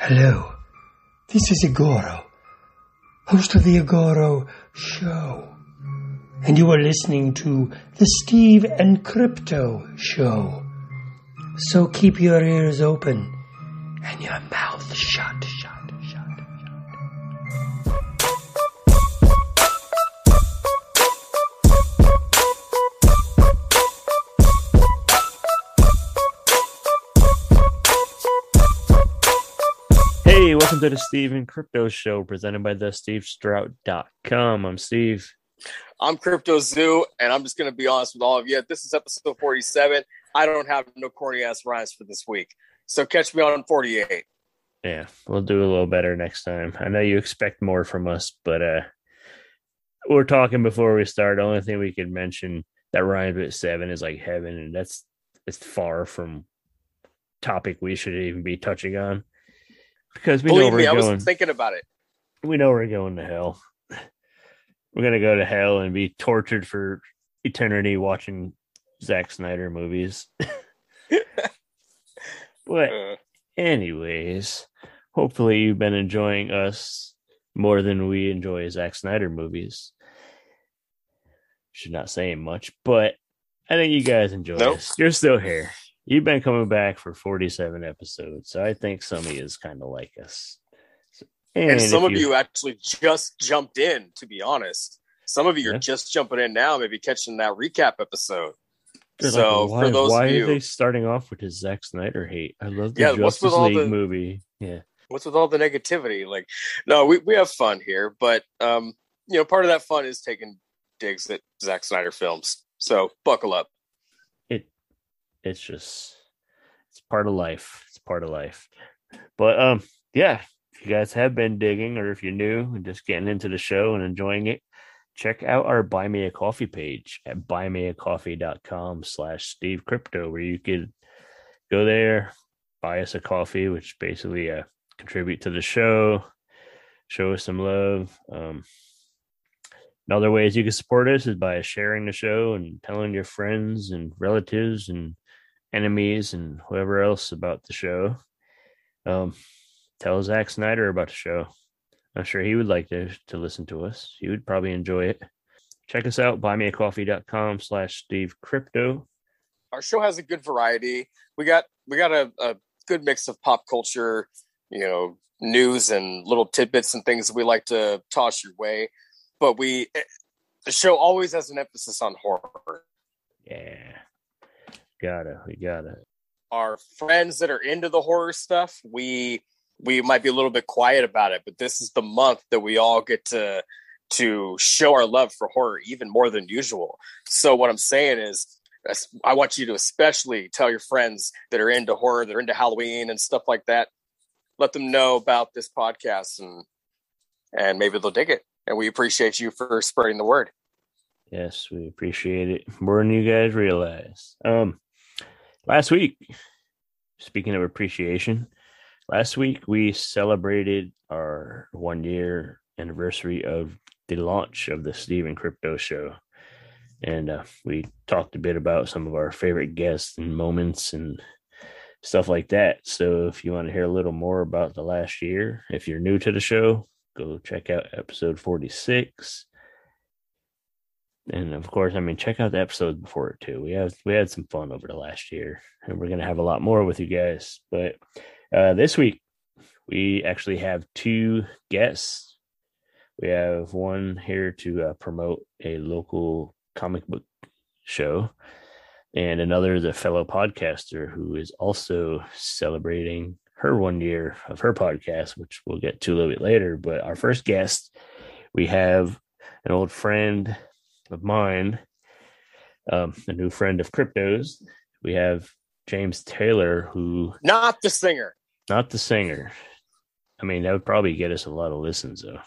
Hello, this is Igoro, host of the Igoro Show. And you are listening to the Steve and Crypto Show. So keep your ears open and your mouth shut, welcome to the Steve and Crypto Show presented by the stevestrout.com. I'm Steve. I'm Crypto Zoo, and I'm just going to be honest with all of you. This is episode 47. I don't have no corny ass rhymes for this week. So catch me on 48. Yeah, we'll do a little better next time. I know you expect more from us, but uh we're talking before we start. The only thing we could mention that rhymes with seven is like heaven, and that's it's far from topic we should even be touching on. Because we know we're me, I going was thinking about it. we know we're going to hell. We're gonna go to hell and be tortured for eternity watching Zack Snyder movies. but Uh, anyways, hopefully you've been enjoying us more than we enjoy Zack Snyder movies. Should not say much, but I think you guys enjoy Nope. us. You're still here. You've been coming back for 47 episodes, so I think some of you is kind of like us. and if some of you actually just jumped in, to be honest. Some of you Yeah. are just jumping in now, maybe catching that recap episode. They're so like, why, for those why are you, they starting off with his Zack Snyder hate? I love the Yeah, Justice League the- movie. Yeah, what's with all the negativity? Like, no, we, we have fun here, but um, you know, part of that fun is taking digs at Zack Snyder films. So buckle up. It it's just it's part of life. It's part of life. But um, yeah, if you guys have been digging, or if you're new and just getting into the show and enjoying it, check out our Buy Me a Coffee page at buymeacoffee.com slash Steve Crypto, where you could go there, buy us a coffee, which basically uh contribute to the show, show us some love. Um and other ways you can support us is by sharing the show and telling your friends and relatives and enemies and whoever else about the show. Um, tell Zack Snyder about the show. I'm sure he would like to to listen to us. He would probably enjoy it. Check us out, buymeacoffee.com slash Steve Crypto. our show has a good variety. We got we got a, a good mix of pop culture, you know, news and little tidbits and things that we like to toss your way. But we eh, the show always has an emphasis on horror. Yeah. Gotta, we gotta. Our friends that are into the horror stuff, we we might be a little bit quiet about it, but this is the month that we all get to to show our love for horror even more than usual. So what I'm saying is I want you to especially tell your friends that are into horror, that are into Halloween and stuff like that. Let them know about this podcast and and maybe they'll dig it. And we appreciate you for spreading the word. Yes, we appreciate it more than you guys realize. Um, last week, speaking of appreciation, last week we celebrated our one year anniversary of the launch of the Steven Crypto Show, and uh, we talked a bit about some of our favorite guests and moments and stuff like that. So, if you want to hear a little more about the last year, if you're new to the show, go check out episode 46 and of course, I mean, check out the episodes before it too. We have we had some fun over the last year, and we're gonna have a lot more with you guys. But uh, this week, we actually have two guests. We have one here to uh, promote a local comic book show, and another is a fellow podcaster who is also celebrating her one year of her podcast, which we'll get to a little bit later. But our first guest, we have an old friend of mine, um, a new friend of cryptos. We have James Taylor, who Not the singer. not the singer. I mean, that would probably get us a lot of listens, though.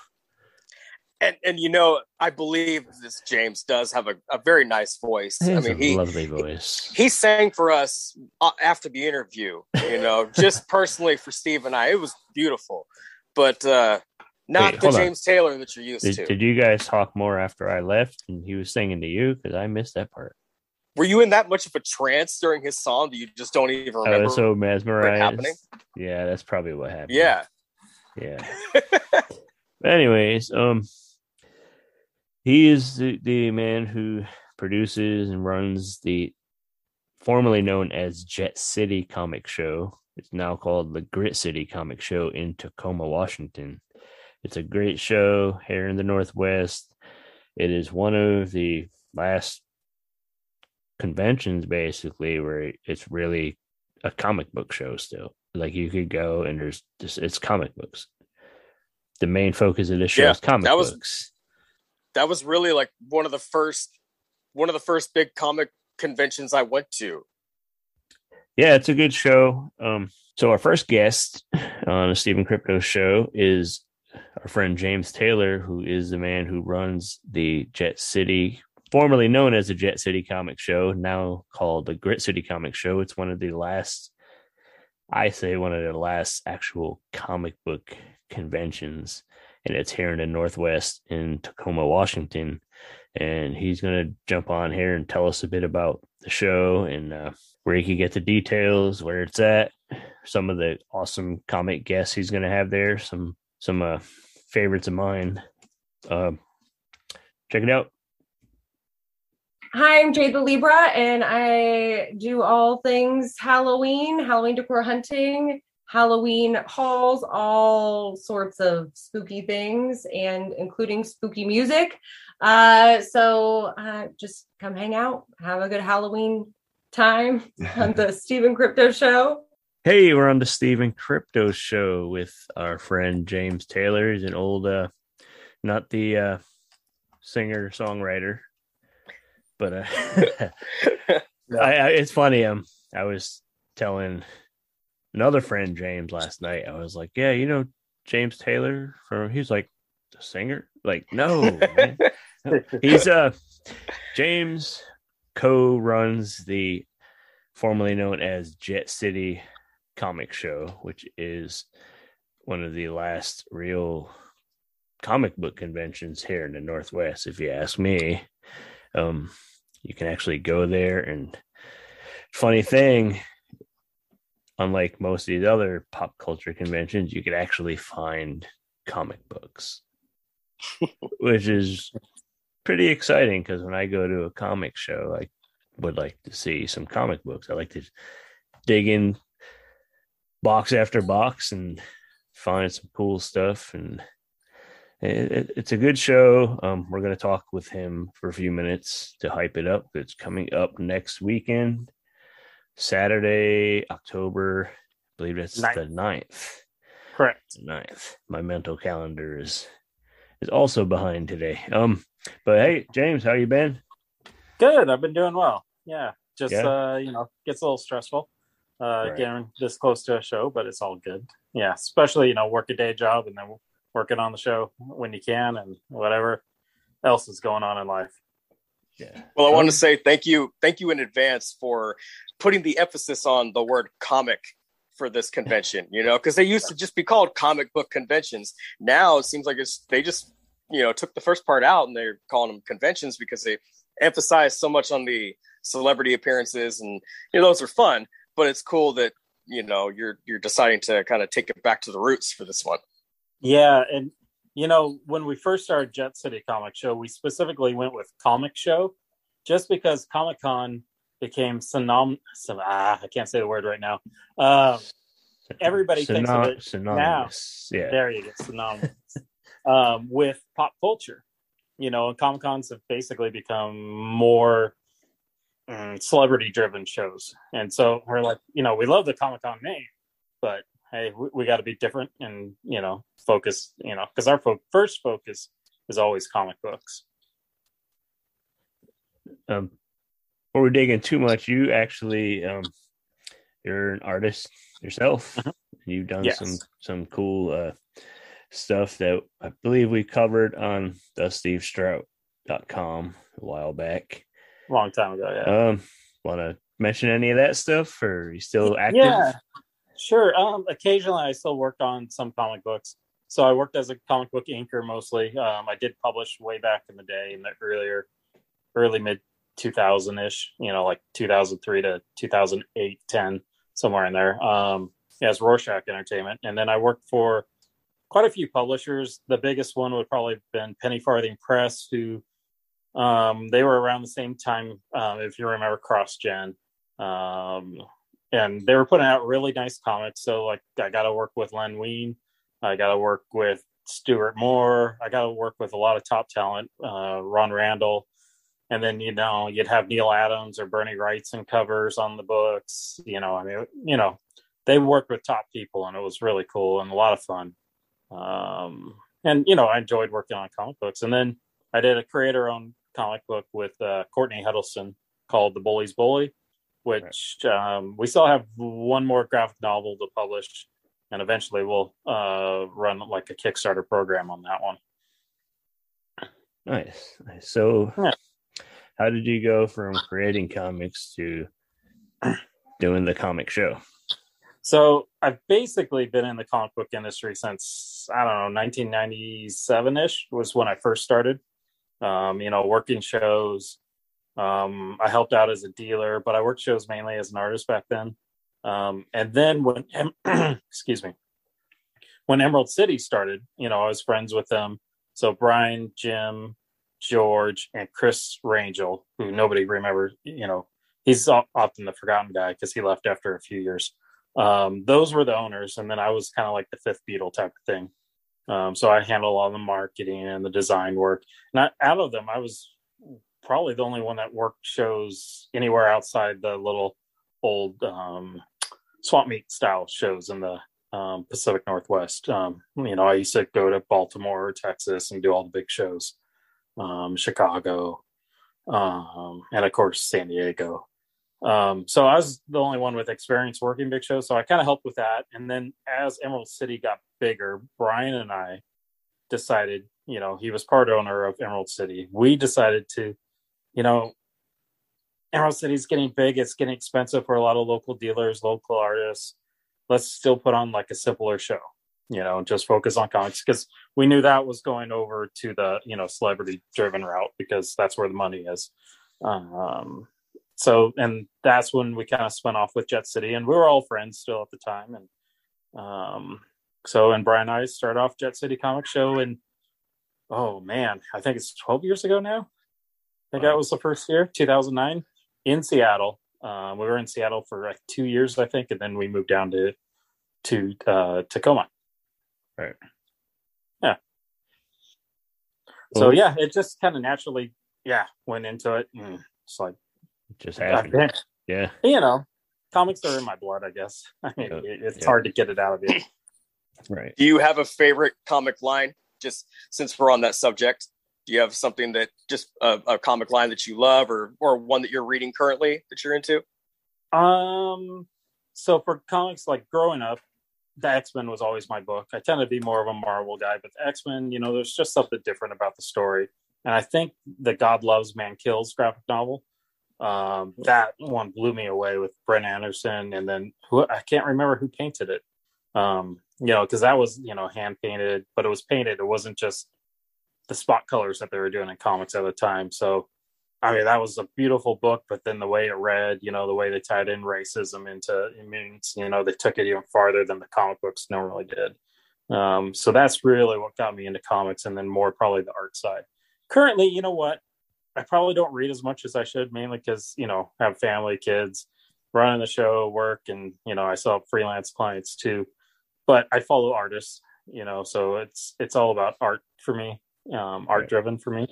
And and you know, I believe this James does have a, a very nice voice. He I mean, a he lovely voice. he sang for us uh, after the interview you know just personally for steve and i it was beautiful but uh not Wait, the on. james taylor that you're used Did, to did you guys talk more after I left and he was singing to you? Because I missed that part. were you in that much of a trance during his song that you just don't even remember? I was so mesmerized. happening? Yeah, that's probably what happened. yeah. Yeah. Anyways, um, he is the, the man who produces and runs the formerly known as Jet City Comic Show. It's now called the Grit City Comic Show in Tacoma, Washington. It's a great show here in the Northwest. It is one of the last conventions, basically, where it's really a comic book show still. Like you could go and there's just it's comic books. The main focus of this show Yeah, is comic that was- books. That was really like one of the first one of the first big comic conventions I went to. yeah, it's a good show. Um, so our first guest on the Stephen Crypto show is our friend James Taylor, who is the man who runs the Jet City, formerly known as the Jet City Comic Show, now called the Grit City Comic Show. It's one of the last, I say, one of the last actual comic book conventions, and it's here in the Northwest in Tacoma, Washington. And he's going to jump on here and tell us a bit about the show and uh, where you can get the details, where it's at, some of the awesome comic guests he's going to have there, some some uh, favorites of mine. Uh, check it out. Hi, I'm Jade the Libra, and I do all things Halloween, Halloween decor hunting, Halloween hauls, all sorts of spooky things, and including spooky music. Uh, so uh, just come hang out, have a good Halloween time on the Stephen Crypto Show. Hey, we're on the Stephen Crypto Show with our friend James Taylor. He's an old, uh, not the uh, singer songwriter, but uh, I, I, it's funny. Um, I was telling another friend James last night. I was like, "Yeah, you know James Taylor from." He's like, "The singer?" Like, no, man. he's uh James co-runs the formerly known as Jet City Comic Show, which is one of the last real comic book conventions here in the Northwest, if you ask me. Um, you can actually go there and funny thing, unlike most of these other pop culture conventions, you could actually find comic books. which is pretty exciting because when I go to a comic show, I would like to see some comic books. I like to dig in box after box and find some cool stuff. And it, it- it's a good show. Um, we're going to talk with him for a few minutes to hype it up. It's coming up next weekend, Saturday, October, I believe it's Ninth. the 9th. Correct. Ninth. My mental calendar is is also behind today. Um, but hey, James, how you been? Good. I've been doing well. Yeah. Just Yeah. uh, you know, gets a little stressful. Uh Right. getting this close to a show, but it's all good. Yeah. Especially, you know, work a day job and then working on the show when you can and whatever else is going on in life. Yeah. Well, I want to say thank you, thank you in advance for putting the emphasis on the word comic for this convention. You know, because they used to just be called comic book conventions. Now it seems like it's they just you know took the first part out and they're calling them conventions because they emphasize so much on the celebrity appearances and you know those are fun. But it's cool that you know you're you're deciding to kind of take it back to the roots for this one. Yeah, and you know, when we first started Jet City Comic Show, we specifically went with comic show just because Comic Con became synom syn- ah, I can't say the word right now. Um, everybody thinks of it synonymous. Yeah. there you go, synonymous um, with pop culture. You know, and Comic Cons have basically become more celebrity driven shows. And so we're like, you know, we love the Comic Con name, but hey, we, we got to be different and, you know, focus, you know, because our fo- first focus is always comic books. Um, before we dig in too much, you actually um, you're an artist yourself. Mhm. You've done Yes. some some cool uh, stuff that I believe we covered on the stevestrout.com a while back. Long time ago, yeah. Um, want to mention any of that stuff, or are you still active? Yeah, sure. Um, occasionally, I still work on some comic books. So I worked as a comic book inker mostly. Um, I did publish way back in the day in the earlier, early mid 2000 ish, you know, like 2003 to 2008, 10, somewhere in there. Um, as Rorschach Entertainment. And then I worked for quite a few publishers. The biggest one would probably have been Penny Farthing Press, who um, they were around the same time, um, if you remember Cross Gen. Um, and they were putting out really nice comics. So, like, I got to work with Len Wein. I got to work with Stuart Moore. I got to work with a lot of top talent, uh, Ron Randall and then you know you'd have Neal Adams or Bernie Wrightson covers on the books. You know, I mean, you know, they worked with top people, and it was really cool and a lot of fun. Um, and you know, I enjoyed working on comic books. And then I did a creator-owned comic book with uh, Courtney Huddleston called The Bully's Bully, which right. um, we still have one more graphic novel to publish, and eventually we'll uh, run like a Kickstarter program on that one. Nice. So. Yeah how did you go from creating comics to doing the comic show? So I've basically been in the comic book industry since I don't know 1997 ish was when I first started. Um, you know, working shows. Um, I helped out as a dealer, but I worked shows mainly as an artist back then. Um, and then when excuse me, when Emerald City started, you know, I was friends with them. So Brian, Jim, George, and Chris Rangel, who nobody remembers. You know, he's often the forgotten guy because he left after a few years. Um, those were the owners, and then I was kind of like the fifth Beatle type of thing. Um, so I handled all the marketing and the design work. And I, out of them, I was probably the only one that worked shows anywhere outside the little old um, swamp meet style shows in the um, Pacific Northwest. Um, you know, I used to go to Baltimore or Texas and do all the big shows um, Chicago, um, and of course San Diego. Um, so I was the only one with experience working big shows, so I kind of helped with that. And then as Emerald City got bigger, Brian and I decided, you know, he was part owner of Emerald City. We decided to, you know, Emerald City's getting big. It's getting expensive for a lot of local dealers, local artists. Let's still put on like a simpler show you know, just focus on comics because we knew that was going over to the, you know, celebrity driven route because that's where the money is. Um, so, and that's when we kind of spun off with Jet City and we were all friends still at the time. And, um, so, and Brian and I start off Jet City Comic Show and, oh man, I think it's 12 years ago now. I think wow. that was the first year, 2009 in Seattle. Um, we were in Seattle for like two years, I think, and then we moved down to to uh, Tacoma. Right. Yeah. So yeah, it just kind of naturally, yeah, went into it. It's like just happened. Yeah. You know, comics are in my blood. I guess. I mean, yeah. it's yeah. hard to get it out of you. Right. Do you have a favorite comic line? Just since we're on that subject, do you have something that just a, a comic line that you love, or or one that you're reading currently that you're into? Um. So for comics, like growing up, the X Men was always my book. I tend to be more of a Marvel guy, but X Men, you know, there's just something different about the story. And I think the God Loves Man Kills graphic novel, um, that one blew me away with Brent Anderson, and then who I can't remember who painted it. Um, you know, because that was you know hand painted, but it was painted. It wasn't just the spot colors that they were doing in comics at the time. So I mean, that was a beautiful book, but then the way it read, you know, the way they tied in racism into immunes, you know, they took it even farther than the comic books normally did. Um, so that's really what got me into comics, and then more probably the art side. Currently, you know what? I probably don't read as much as I should, mainly because you know I have family, kids, running the show, work, and you know I still have freelance clients too. But I follow artists, you know, so it's it's all about art for me, um, art driven for me.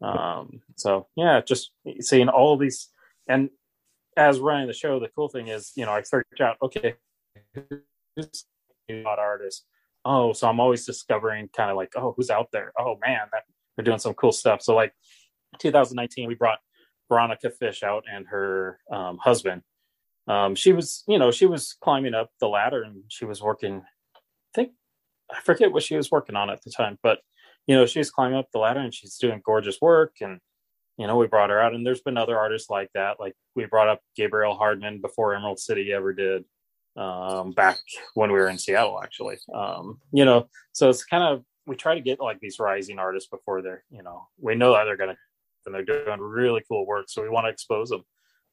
Um, so yeah, just seeing all of these, and as running the show, the cool thing is, you know, I search out, okay, who's not artist? Oh, so I'm always discovering kind of like, oh, who's out there? Oh man, that, they're doing some cool stuff. So like 2019, we brought Veronica Fish out and her um, husband. Um, she was, you know, she was climbing up the ladder and she was working. I think I forget what she was working on at the time, but you know, she's climbing up the ladder and she's doing gorgeous work. And, you know, we brought her out and there's been other artists like that. Like we brought up Gabriel Hardman before Emerald City ever did um, back when we were in Seattle, actually. Um, you know, so it's kind of, we try to get like these rising artists before they're, you know, we know that they're to and they're doing really cool work. So we want to expose them.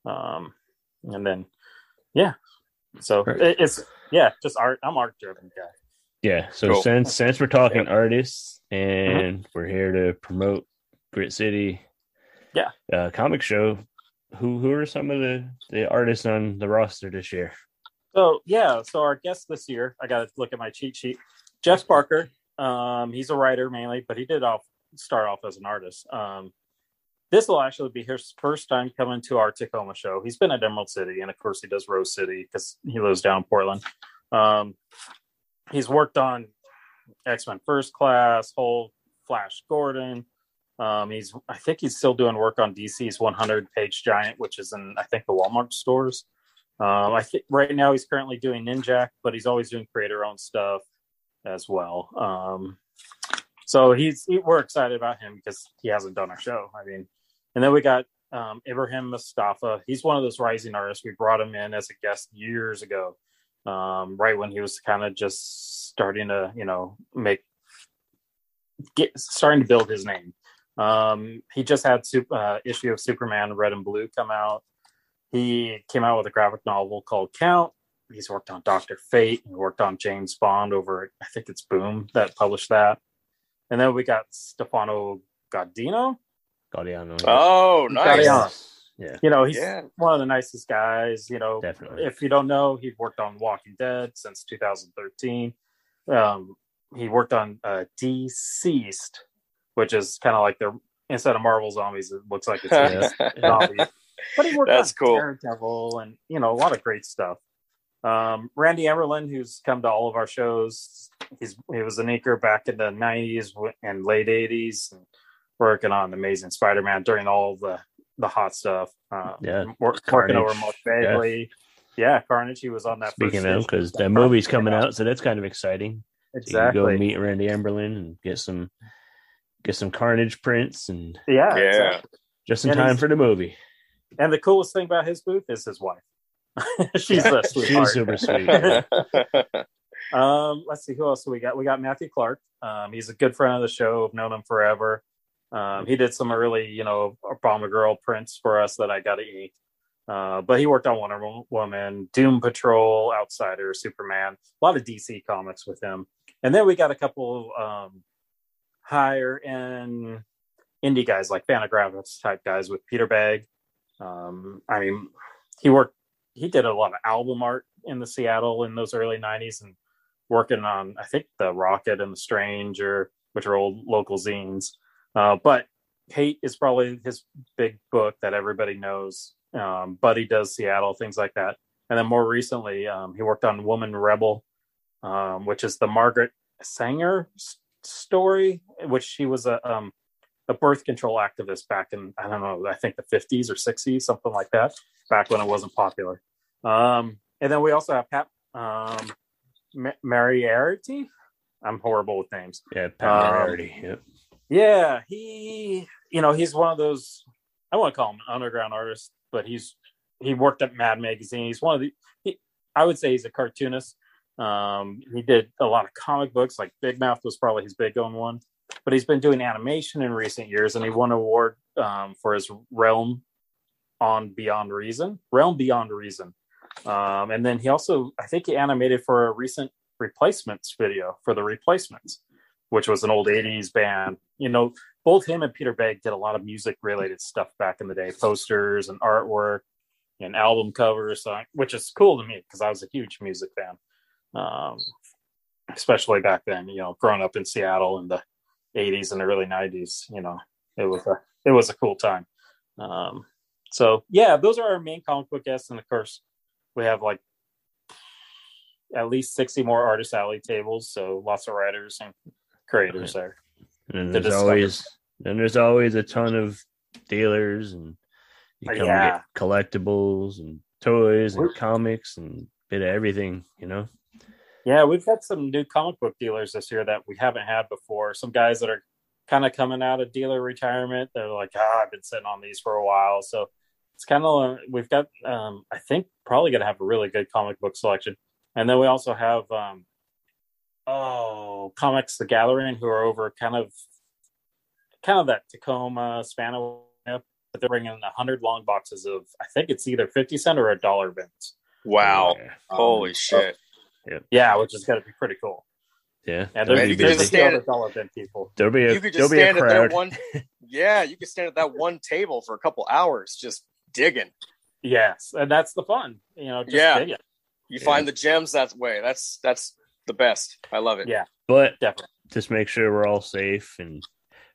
Um, and then, yeah. So Right. it's yeah, just art. I'm art driven guy. Yeah. So Cool. since since we're talking artists and we're here to promote Grit City, Yeah. uh, comic show. Who who are some of the the artists on the roster this year? So yeah, so our guest this year, I got to look at my cheat sheet. Jeff Parker, um, he's a writer mainly, but he did off start off as an artist. Um, this will actually be his first time coming to our Tacoma show. He's been at Emerald City, and of course, he does Rose City because he lives down in Portland. Um, he's worked on X Men First Class, Whole Flash Gordon. Um, he's I think he's still doing work on DC's 100 page giant, which is in I think the Walmart stores. Um, I think right now he's currently doing Ninjak, but he's always doing creator owned stuff as well. Um, so he's he, we're excited about him because he hasn't done our show. I mean, and then we got um, Ibrahim Moustafa. He's one of those rising artists. We brought him in as a guest years ago, um, right when he was kind of just starting to you know make get starting to build his name. Um, he just had sup- uh, issue of Superman Red and Blue come out. He came out with a graphic novel called Count. He's worked on Doctor Fate. He worked on James Bond over, I think it's Boom that published that. And then we got Stefano Gaudino. Gaudiano. Oh, nice. Gaudiano. Yeah, You know, he's Yeah. one of the nicest guys. You know, definitely. if you don't know, he worked on Walking Dead since 2013. Um, he worked on uh, Deceased, which is kind of like the instead of Marvel zombies, it looks like it's Yeah. zombies. But he worked That's on cool. Daredevil and you know a lot of great stuff. Um, Randy Emberlin, who's come to all of our shows, he's he was an inker back in the '90s and late '80s, and working on Amazing Spider-Man during all the the hot stuff. Uh, Yeah, wor- working Carnage, over Mark Bagley. Yeah. Carnage. He was on that. Speaking first of, because that movie's coming out, so that's kind of exciting. So you can go meet Randy Emberlin and get some get some Carnage prints and yeah. Yeah. exactly. just in And time for the movie. And the coolest thing about his booth is his wife. She's a sweetheart. She's super sweet. Um, let's see who else do we got. We got Matthew Clark. Um, he's a good friend of the show. I've known him forever. Um, he did some early, you know, Obama Girl prints for us that I got to eat. Uh, but he worked on Wonder Woman, Doom Patrol, Outsider, Superman, a lot of DC comics with him. And then we got a couple um, higher end indie guys like Fantagraphics type guys with Peter Bagge. Um, I mean, he worked, he did a lot of album art in the Seattle in those early 90s and working on, I think, the Rocket and the Stranger, which are old local zines. Uh, but Hate is probably his big book that everybody knows. Um, Buddy does Seattle, things like that. And then more recently, um, he worked on Woman Rebel, um, which is the Margaret Sanger s- story, which she was a um, a birth control activist back in I don't know, I think the 50s or 60s, something like that, back when it wasn't popular. Um, and then we also have Pat um, Ma- Moriarity. I'm horrible with names. Yeah, Pat Um, Yep. Yeah, he, you know, he's one of those. I want to call him an underground artist, but he's he worked at Mad Magazine. He's one of the. He, I would say he's a cartoonist. Um, he did a lot of comic books, like Big Mouth was probably his big own one. But he's been doing animation in recent years, and he won an award um, for his Realm on Beyond Reason, Realm Beyond Reason. Um, and then he also, I think, he animated for a recent Replacements video for the Replacements which was an old 80s band. You know, both him and Peter Bagge did a lot of music related stuff back in the day, posters and artwork and album covers, so, which is cool to me because I was a huge music fan. Um, especially back then, you know, growing up in Seattle in the 80s and early 90s, you know, it was a, it was a cool time. Um, so yeah, those are our main comic book guests. And of course, we have like at least 60 more artist alley tables. So lots of writers and creators there. And there's discover. always and there's always a ton of dealers and you come Yeah. get collectibles and toys and comics and bit of everything, you know. Yeah, we've got some new comic book dealers this year that we haven't had before. Some guys that are kind of coming out of dealer retirement. They're like, ah, I've been sitting on these for a while. So it's kind of, we've got, um, I think, probably going to have a really good comic book selection. And then we also have, um, oh, Comics the Gathering, who are over kind of, kind of that Tacoma, Spanaway but they're bringing a hundred long boxes of I think it's either fifty cent or a dollar bins. Wow. Yeah. Holy Um, shit. Yeah, which is going to be pretty cool. Yeah. And There'll Man, be you could just stand- the dollar bin people. There'll be a, You could there'll just be a stand at that crowd. one. Yeah, you could stand at that one table for a couple hours just digging. Yes, and that's the fun. You know, just Yeah. dig it. You Yeah. find the gems that way. That's that's the best. I love it. Yeah, But definitely. just make sure we're all safe and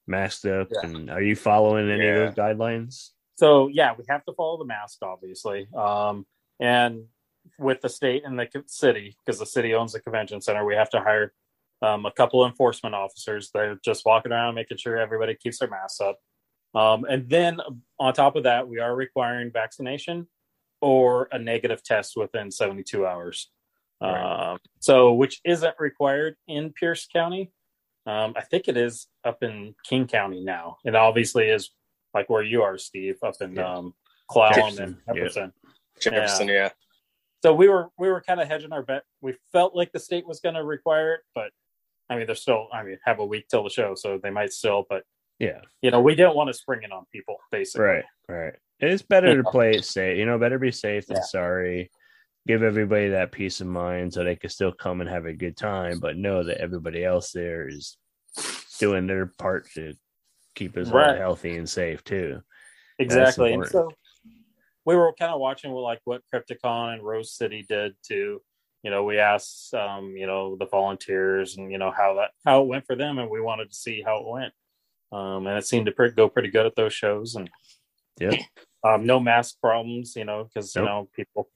masked up. Yeah. And are you following any Yeah. of those guidelines? So yeah, we have to follow the mask, obviously, um, and with the state and the city, because the city owns the convention center, we have to hire um, a couple enforcement officers. They're just walking around making sure everybody keeps their masks up. Um, and then on top of that, we are requiring vaccination or a negative test within 72 hours. Right. Um, so, which isn't required in Pierce County. Um, I think it is up in King County now. It obviously is like where you are, Steve, up in Yeah. um, Clallam Jefferson, and yeah. Jefferson. Jefferson, yeah. So we were we were kind of hedging our bet. We felt like the state was going to require it, but I mean, they're still. I mean, have a week till the show, so they might still. But Yeah. you know, we didn't want to spring it on people, basically. Right. Right. It's better to play it safe. You know, better be safe than Yeah. sorry. Give everybody that peace of mind so they can still come and have a good time, but know that everybody else there is doing their part to keep us all Right. healthy and safe too. Exactly. And so we were kind of watching what like what Crypticon and Rose City did too. you know, we asked um, you know, the volunteers and you know how that how it went for them and we wanted to see how it went. Um and it seemed to pre- go pretty good at those shows and yeah, um no mask problems, you know, cuz you know, people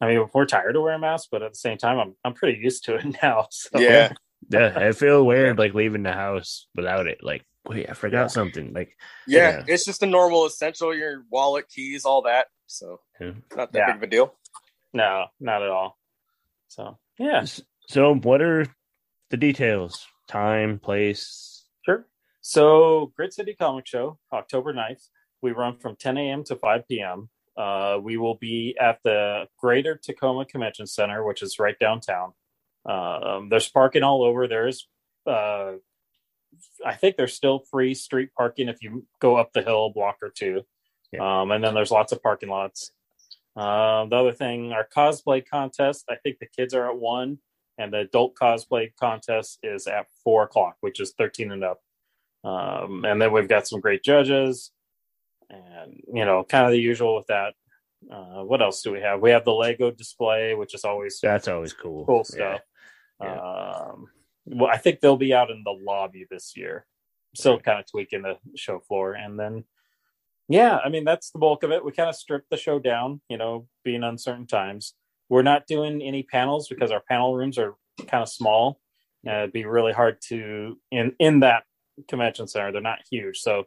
I mean, we're tired of wearing masks, but at the same time I'm I'm pretty used to it now. So Yeah. Yeah, I feel weird like leaving the house without it. Like, wait, I forgot Yeah. something. Like, yeah. Yeah. It's just a normal essential, your wallet, keys, all that. So Yeah. not that Yeah. big of a deal. No, not at all. So yeah, so what are the details? Time, place. sure. So Grit City Comic Show, October 9th. We run from 10 a.m. to 5 p.m. Uh, we will be at the Greater Tacoma Convention Center, which is right downtown. Um, there's parking all over. There's, uh, I think there's still free street parking if you go up the hill a block or two. Um, and then there's lots of parking lots. Um, the other thing, our cosplay contest, I think the kids are at one, and the adult cosplay contest is at four o'clock, which is 13 and up. Um, and then we've got some great judges, and you know, kind of the usual with that. Uh, what else do we have? We have the Lego display, which is always That's always cool. cool stuff. Yeah. Um, well, I think they'll be out in the lobby this year, still kind of tweaking the show floor, and then yeah, I mean that's the bulk of it. We kind of stripped the show down, you know, being uncertain times. We're not doing any panels because our panel rooms are kind of small. Uh, it'd be really hard to in in that convention center. They're not huge, so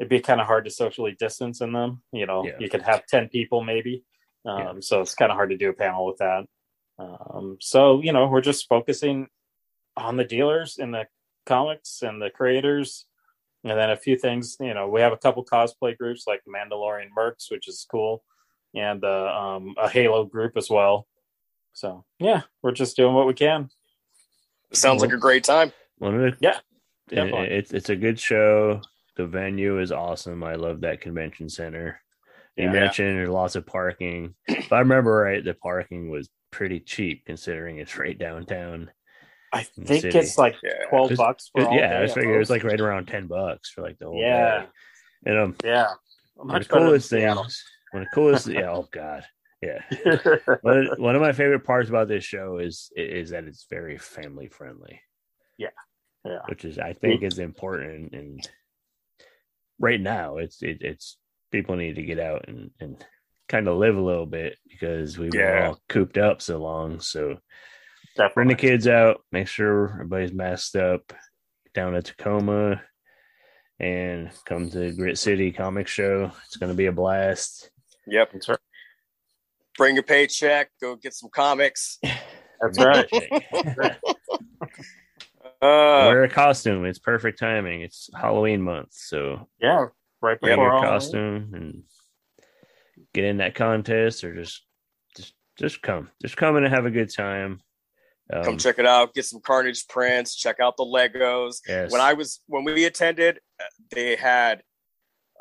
it'd be kind of hard to socially distance in them. You know, Yeah. you could have ten people maybe, um, Yeah. so it's kind of hard to do a panel with that. Um, so you know, we're just focusing on the dealers and the comics and the creators, and then a few things. You know, we have a couple cosplay groups like the Mandalorian Mercs, which is cool, and uh, um, a Halo group as well. So yeah, we're just doing what we can. Sounds like a great time. One of the Yeah, it- definitely. it's it's a good show. The venue is awesome. I love that convention center. You Yeah. mentioned there's lots of parking. If I remember right, the parking was pretty cheap considering it's right downtown. I think city. it's like twelve It was- bucks for all yeah, day I was at it was like right around ten bucks for like the whole yeah, day. And um, yeah. one of the coolest Seattle. things, one of the coolest, yeah. Oh god, yeah. one, of, one of my favorite parts about this show is is that it's very family friendly. Yeah. Yeah. Which is I think is important and right now it's it, it's people need to get out and and kind of live a little bit because we were Yeah. all cooped up so long. So bring the kids out, make sure everybody's masked up down at Tacoma and come to Grit City Comic Show. It's going to be a blast. Yep. That's right. Bring a paycheck. Go get some comics. That's right. Uh, Wear a costume. It's perfect timing. It's Halloween month, so Yeah, right bring before your costume and get in that contest, or just just just come, just come in and have a good time. Um, come check it out. Get some Carnage prints. Check out the Legos. Yes. When I was when we attended, uh, they had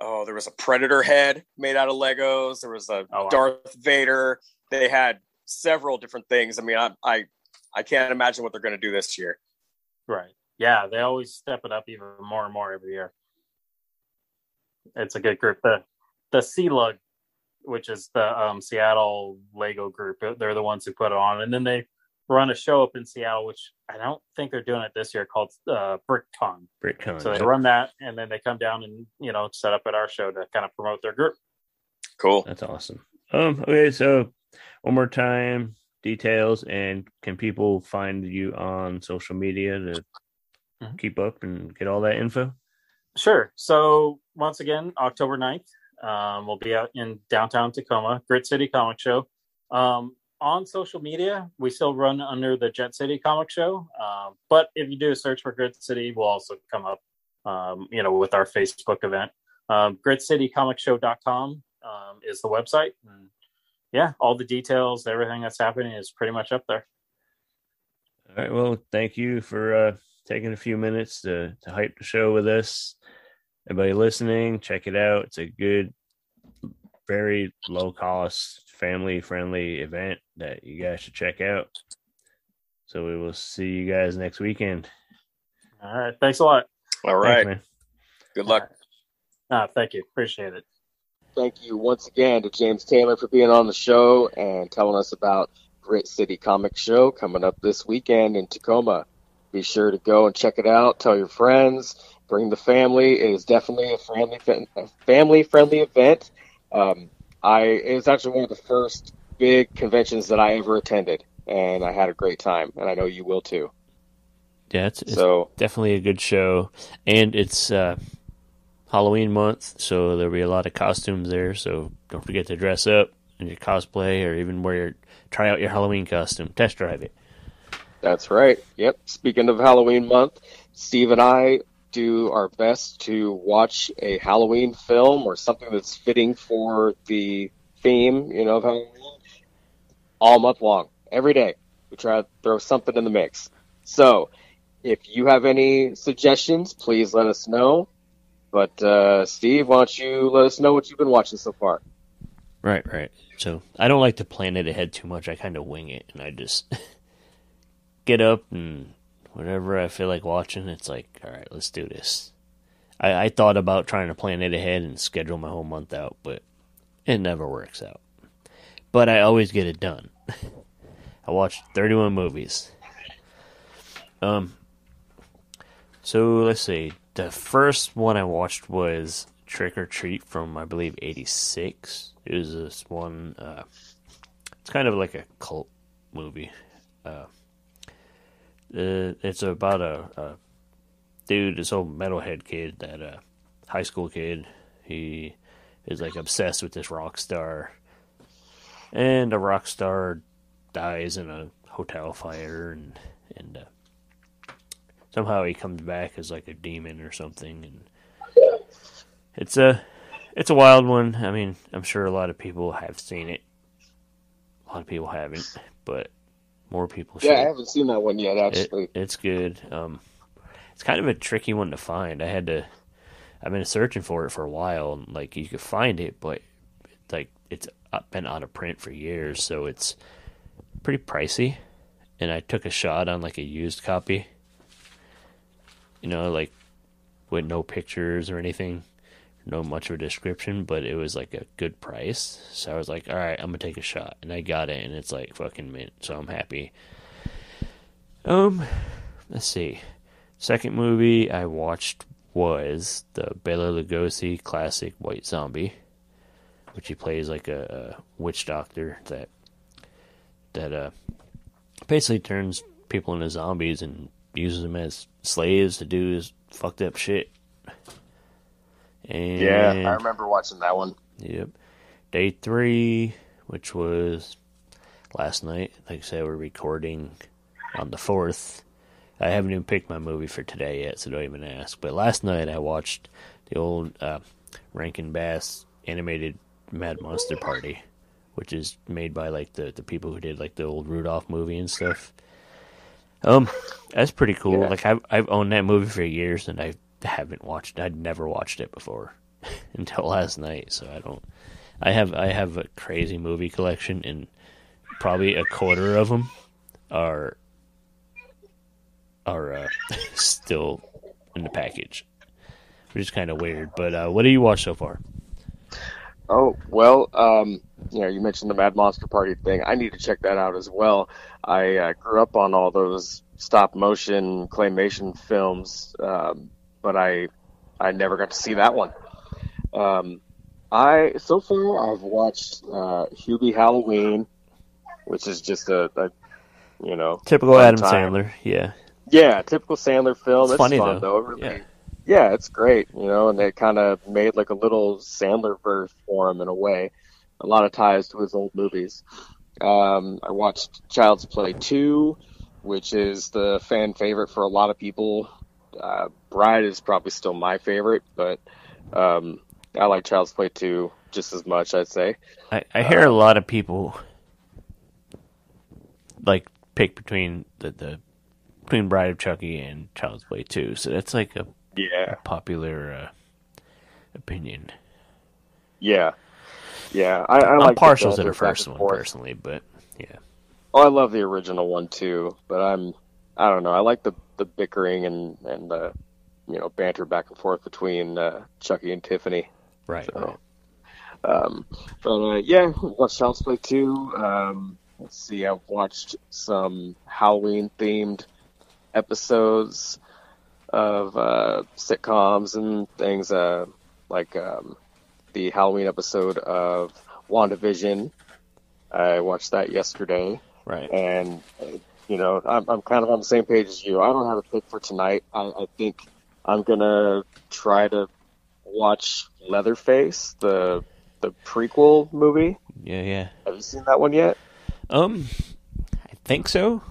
oh, there was a Predator head made out of Legos. There was a Oh, wow. Darth Vader. They had several different things. I mean, I I, I can't imagine what they're going to do this year. Right. Yeah, they always step it up even more and more every year. It's a good group. The the Sea Lug, which is the um, Seattle Lego group, they're the ones who put it on, and then they run a show up in Seattle, which I don't think they're doing it this year, called uh, BrickCon. BritCon. So they yep. run that, and then they come down and you know set up at our show to kind of promote their group. Cool. That's awesome. Um. Okay. So one more time, details, and can people find you on social media to Mhm. keep up and get all that info? Sure. So once again, October 9th, um, we'll be out in downtown Tacoma, Grit City Comic Show. Um, on social media, we still run under the Jet City Comic Show. Um, but if you do a search for Grit City, we'll also come up, um, you know, with our Facebook event. Um, GritCityComicShow.com um, is the website. And yeah, all the details, everything that's happening is pretty much up there. All right. Well, thank you for uh, taking a few minutes to to hype the show with us. Everybody listening, check it out. It's a good, very low cost, family friendly event that you guys should check out. So we will see you guys next weekend. All right. Thanks a lot. All right. Thanks, man. Good luck. Uh, thank you. Appreciate it. Thank you once again to James Taylor for being on the show and telling us about Grit City Comic Show coming up this weekend in Tacoma. Be sure to go and check it out. Tell your friends. Bring the family. It is definitely a family a family friendly event. Um, I it was actually one of the first big conventions that I ever attended, and I had a great time, and I know you will too. Yeah, it's, it's So definitely a good show, and it's uh, Halloween month, so there'll be a lot of costumes there. So don't forget to dress up in your cosplay, or even wear your try out your Halloween costume, test drive it. That's right. Yep. Speaking of Halloween month, Steve and I do our best to watch a Halloween film or something that's fitting for the theme, you know, of Halloween all month long. Every day. We try to throw something in the mix. So, if you have any suggestions, please let us know. But uh, Steve, why don't you let us know what you've been watching so far? Right, right. So I don't like to plan it ahead too much. I kind of wing it, and I just get up and whatever I feel like watching. It's like, all right, let's do this. I, I thought about trying to plan it ahead and schedule my whole month out, but it never works out. But I always get it done. I watched 31 movies. Um. So let's see. The first one I watched was Trick or Treat from I believe '86. It was this one. Uh, it's kind of like a cult movie. Uh, uh, it's about a, a dude, this old metalhead kid, that uh, high school kid. He is like obsessed with this rock star, and a rock star dies in a hotel fire, and and uh, somehow he comes back as like a demon or something, and it's a it's a wild one. I mean, I'm sure a lot of people have seen it. A lot of people haven't, but more people should. Yeah, I haven't seen that one yet, It, actually. it's good. Um, it's kind of a tricky one to find. I had to. I've been searching for it for a while, and like you could find it, but like it's been out of print for years, so it's pretty pricey. And I took a shot on like a used copy. You know, like with no pictures or anything, no much of a description, but it was like a good price. So I was like, all right, I'm gonna take a shot, and I got it, and it's like fucking mint. So I'm happy. Um, let's see. Second movie I watched was the Bela Lugosi classic White Zombie, which he plays like a, a witch doctor that that uh basically turns people into zombies and uses them as slaves to do his fucked up shit. And Yeah, I remember watching that one. Yep. Day three, which was last night. Like I said, we're recording on the fourth. I haven't even picked my movie for today yet, so don't even ask. But last night I watched the old uh, Rankin Bass animated Mad Monster Party, which is made by like the the people who did like the old Rudolph movie and stuff. Um, that's pretty cool. Yeah. Like I've I've owned that movie for years, and I haven't watched. I'd never watched it before. until last night. So I don't. I have I have a crazy movie collection, and probably a quarter of them are are uh, still in the package, which is kind of weird. But uh, what do you watch so far? Oh well, um, you know, you mentioned the Mad Monster Party thing. I need to check that out as well. I uh, grew up on all those stop motion claymation films, um, but I I never got to see that one. Um, I so far I've watched uh, Hubie Halloween, which is just a, a you know Typical Adam time. Sandler. Yeah, Yeah, typical Sandler film. It's It's, funny, fun, though. though. It really, Yeah. Yeah. it's great. You know, and they kind of made like a little Sandler verse for him in a way. A lot of ties to his old movies. Um, I watched Child's Play 2, which is the fan favorite for a lot of people. Uh, Bride is probably still my favorite, but um, I like Child's Play 2 just as much, I'd say. I, I hear a lot of people like pick between the, the between Bride of Chucky and Child's Play two. So that's like a Yeah. popular uh, opinion. Yeah. Yeah. I, I I'm like the partial to the first one forth. personally, but yeah, Oh, I love the original one too, but I'm I don't know. I like the the bickering and and the you know banter back and forth between uh, Chucky and Tiffany. right. So, right. um, but uh, yeah, watched Child's Play two. Um, let's see, I've watched some Halloween themed episodes of uh, sitcoms and things uh, like um, the Halloween episode of WandaVision. I watched that yesterday Right. and you know I'm, I'm kind of on the same page as you. I don't have a pick for tonight. I, I think I'm gonna try to watch Leatherface, the the prequel movie. Yeah, yeah. Have you seen that one yet? Um, I think so.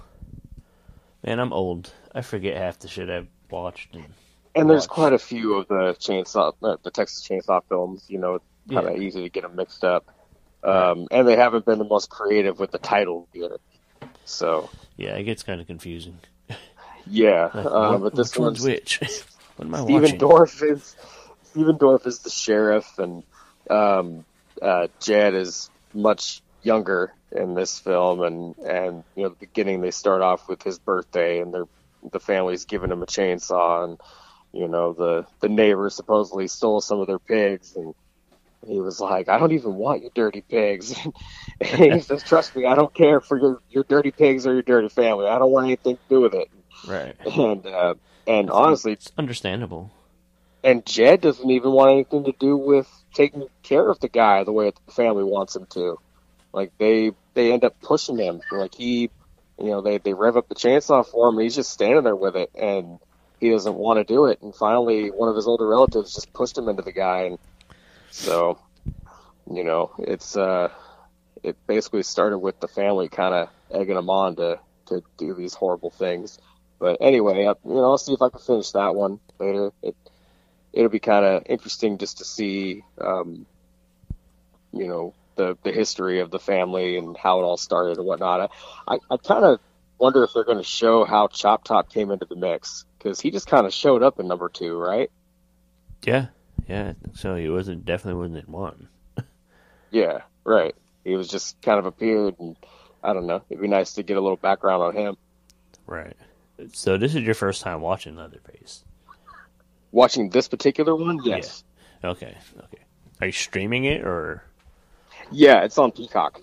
Man, I'm old. I forget half the shit I've watched. And And there's Watch. quite a few of the chainsaw, uh, the Texas Chainsaw films. You know, kind of easy to get them mixed up. Um, and they haven't been the most creative with the title either. So yeah, it gets kind of confusing. yeah, Like, uh, what- but this which one's one's which? what am I Stephen watching? Dorff is Stephen Dorff is the sheriff, and um, uh, Jed is much younger in this film. And and you know, the beginning they start off with his birthday, and they're the family's giving him a chainsaw, and you know the the neighbor supposedly stole some of their pigs, and he was like, "I don't even want your dirty pigs." and he says, "Trust me, I don't care for your your dirty pigs or your dirty family. I don't want anything to do with it." Right. And uh, and honestly, it's understandable. and Jed doesn't even want anything to do with taking care of the guy the way the family wants him to. Like they they end up pushing him. Like he, you know, they they rev up the chainsaw for him, and he's just standing there with it, and he doesn't want to do it. And finally, one of his older relatives just pushed him into the guy, and so, you know, it's uh, it basically started with the family kind of egging him on to to do these horrible things. But anyway, I, you know, I'll see if I can finish that one later. It it'll be kind of interesting just to see, um, you know, the the history of the family and how it all started and whatnot. I I, I kind of wonder if they're going to show how Chop Top came into the mix because he just kind of showed up in number two, right? Yeah, yeah. So he wasn't definitely wasn't in one. Yeah, right. He was just kind of appeared, and I don't know. It'd be nice to get a little background on him. Right. So this is your first time watching Leatherface. Watching this particular one, yes. Okay. Okay. Are you streaming it or? Yeah, it's on Peacock.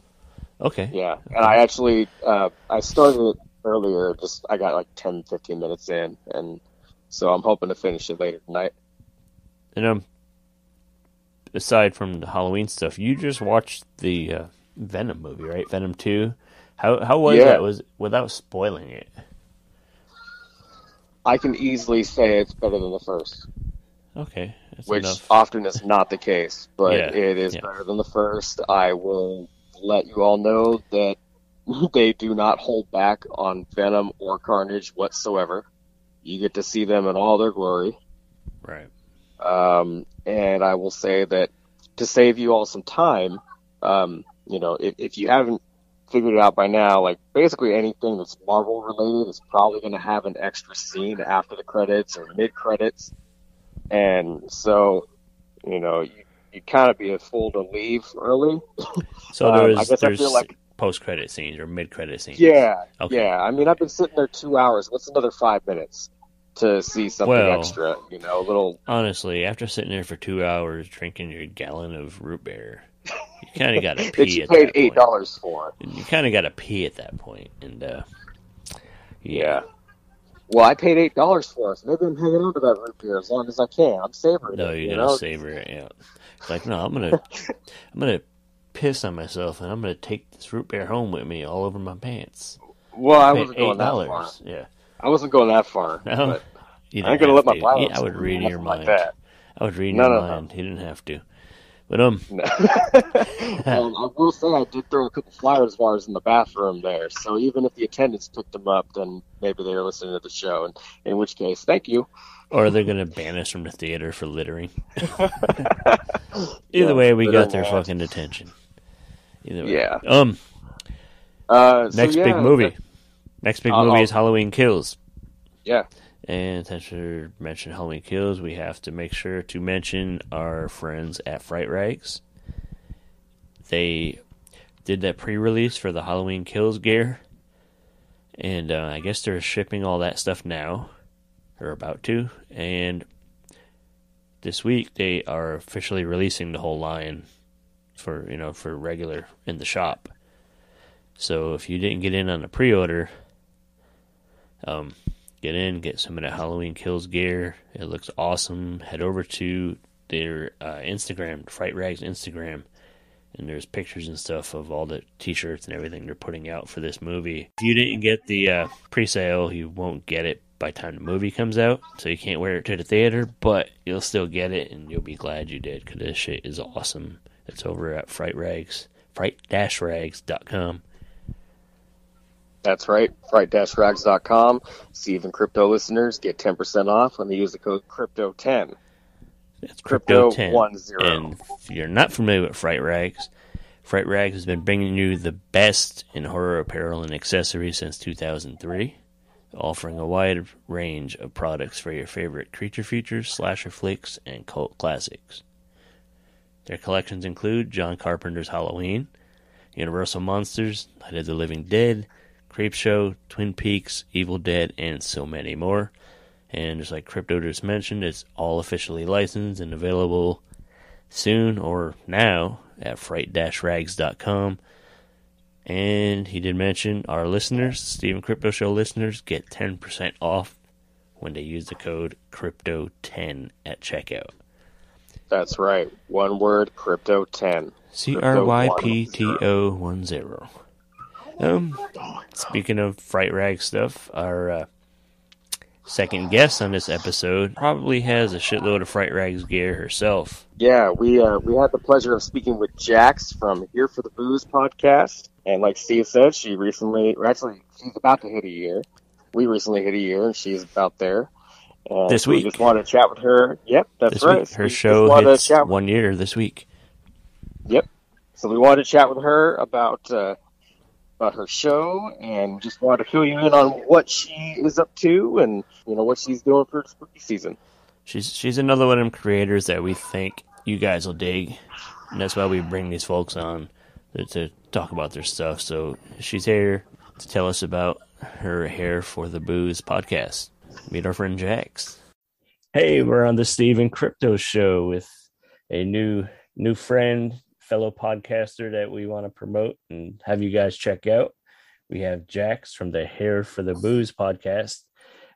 Okay. Yeah, and I actually uh, I started it earlier. Just I got like 10, 15 minutes in, and so I'm hoping to finish it later tonight. And um, aside from the Halloween stuff, you just watched the uh, Venom movie, right? Venom Two. How how was Yeah. that? Was without spoiling it? I can easily say it's better than the first, Okay, that's which enough. often is not the case, but Yeah, it is yeah. better than the first. I will let you all know that they do not hold back on Venom or Carnage whatsoever. You get to see them in all their glory. Right. Um, and I will say that to save you all some time, um, you know, if, if you haven't figured it out by now, like basically anything that's Marvel related is probably going to have an extra scene after the credits or mid credits. And so, you know, you, you kind of be a fool to leave early. So Um, I there's guess I there's feel like- post credit scenes or mid credit scenes. Yeah, Okay. yeah. I mean, I've been sitting there two hours. What's another five minutes to see something Well- extra? You know, a little. Honestly, after sitting there for two hours drinking your gallon of root beer, you kind of got to that pee you at paid that eight dollars for. You kind of got to pee at that point, and uh, Yeah. Well, I paid eight dollars for it. So maybe I'm hanging on to that root beer as long as I can. I'm savoring No, it. you're you gonna know? savor it. Yeah, it's like no, I'm gonna, I'm gonna piss on myself, and I'm gonna take this root beer home with me all over my pants. Well, I Paid wasn't going that far. Yeah, I wasn't going that far. No. But I ain't gonna let my to. Yeah, I would read your like mind. I would read No, your no, no. mind. He didn't have to, but um, No. I will say I did throw a couple Flyers bars in the bathroom there. So even if the attendants picked them up, then maybe they were listening to the show. And in which case, thank you. or they're gonna ban us from the theater for littering. Yeah, Either way, we got their fucking attention. Either way. Yeah. Um, Uh, so next big movie. that- Next big Uh, movie oh. is Halloween Kills. Yeah. And since we mentioned Halloween Kills, we have to make sure to mention our friends at Fright Rags. They did that pre-release for the Halloween Kills gear, and uh, I guess they're shipping all that stuff now, or about to. And this week they are officially releasing the whole line for you know for regular in the shop. So if you didn't get in on the pre-order, um, get in, get some of that Halloween Kills gear. It looks awesome. Head over to their uh, Instagram, Fright Rags Instagram, and there's pictures and stuff of all the T-shirts and everything they're putting out for this movie. If you didn't get the uh, pre-sale, you won't get it by the time the movie comes out, so you can't wear it to the theater, but you'll still get it, and you'll be glad you did because this shit is awesome. It's over at Fright Rags, fright-rags.com. That's right. Fright-rags.com. Steve and crypto listeners get 10% off when they use the code crypto10. That's Crypto Crypto 10. one zero. And if you're not familiar with Fright Rags, Fright Rags has been bringing you the best in horror apparel and accessories since 2003, offering a wide range of products for your favorite creature features, slasher flicks, and cult classics. Their collections include John Carpenter's Halloween, Universal Monsters, Night of the Living Dead, Creepshow, Twin Peaks, Evil Dead, and so many more. And just like Crypto just mentioned, it's all officially licensed and available soon or now at fright-rags.com. And he did mention our listeners, Steve and Crypto Show listeners, get 10% off when they use the code CRYPTO10 at checkout. That's right. One word, crypto10. C R Y P T O 10. Um, speaking of Fright Rag stuff, our uh, second guest on this episode probably has a shitload of Fright Rags gear herself. Yeah, we uh, we had the pleasure of speaking with Jax from Here for the Boos podcast, and like Steve said, she recently, or actually, she's about to hit a year. We recently hit a year, and she's about there. And This we week. just wanted to chat with her. Yep, that's this right. week, her We show hits one year this week. Yep. So we wanted to chat with her about uh, about her show, and just wanted to fill you in on what she is up to, and you know what she's doing for spooky season. She's she's another one of them creators that we think you guys will dig, and that's why we bring these folks on to, to talk about their stuff. So she's here to tell us about her Here for the Boos podcast. Meet our friend Jax. Hey, we're on the Steve and Crypto Show with a new new friend, fellow podcaster that we want to promote and have you guys check out. We have Jax from the Here for the Boos podcast.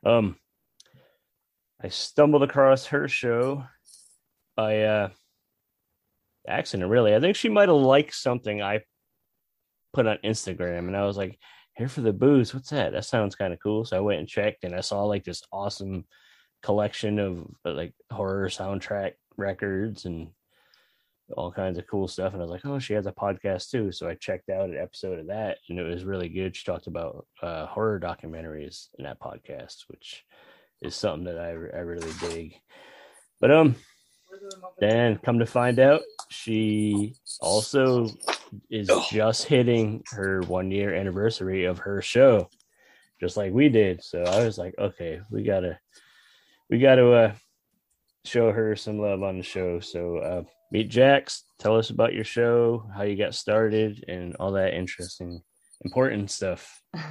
Um, I stumbled across her show by uh accident really. I think she might have liked something I put on Instagram and I was like, here for the boos, what's that? That sounds kind of cool. So I went and checked and I saw like this awesome collection of uh, like horror soundtrack records and all kinds of cool stuff. And I was like, oh, she has a podcast too. So I checked out an episode of that and it was really good. She talked about uh, horror documentaries in that podcast, which is something that I, I really dig. But um, then come to find out, she also is just hitting her one year anniversary of her show, just like we did. So I was like, okay, we gotta, we gotta uh, show her some love on the show. So uh, meet Jax. Tell us about your show, how you got started, and all that interesting, important stuff.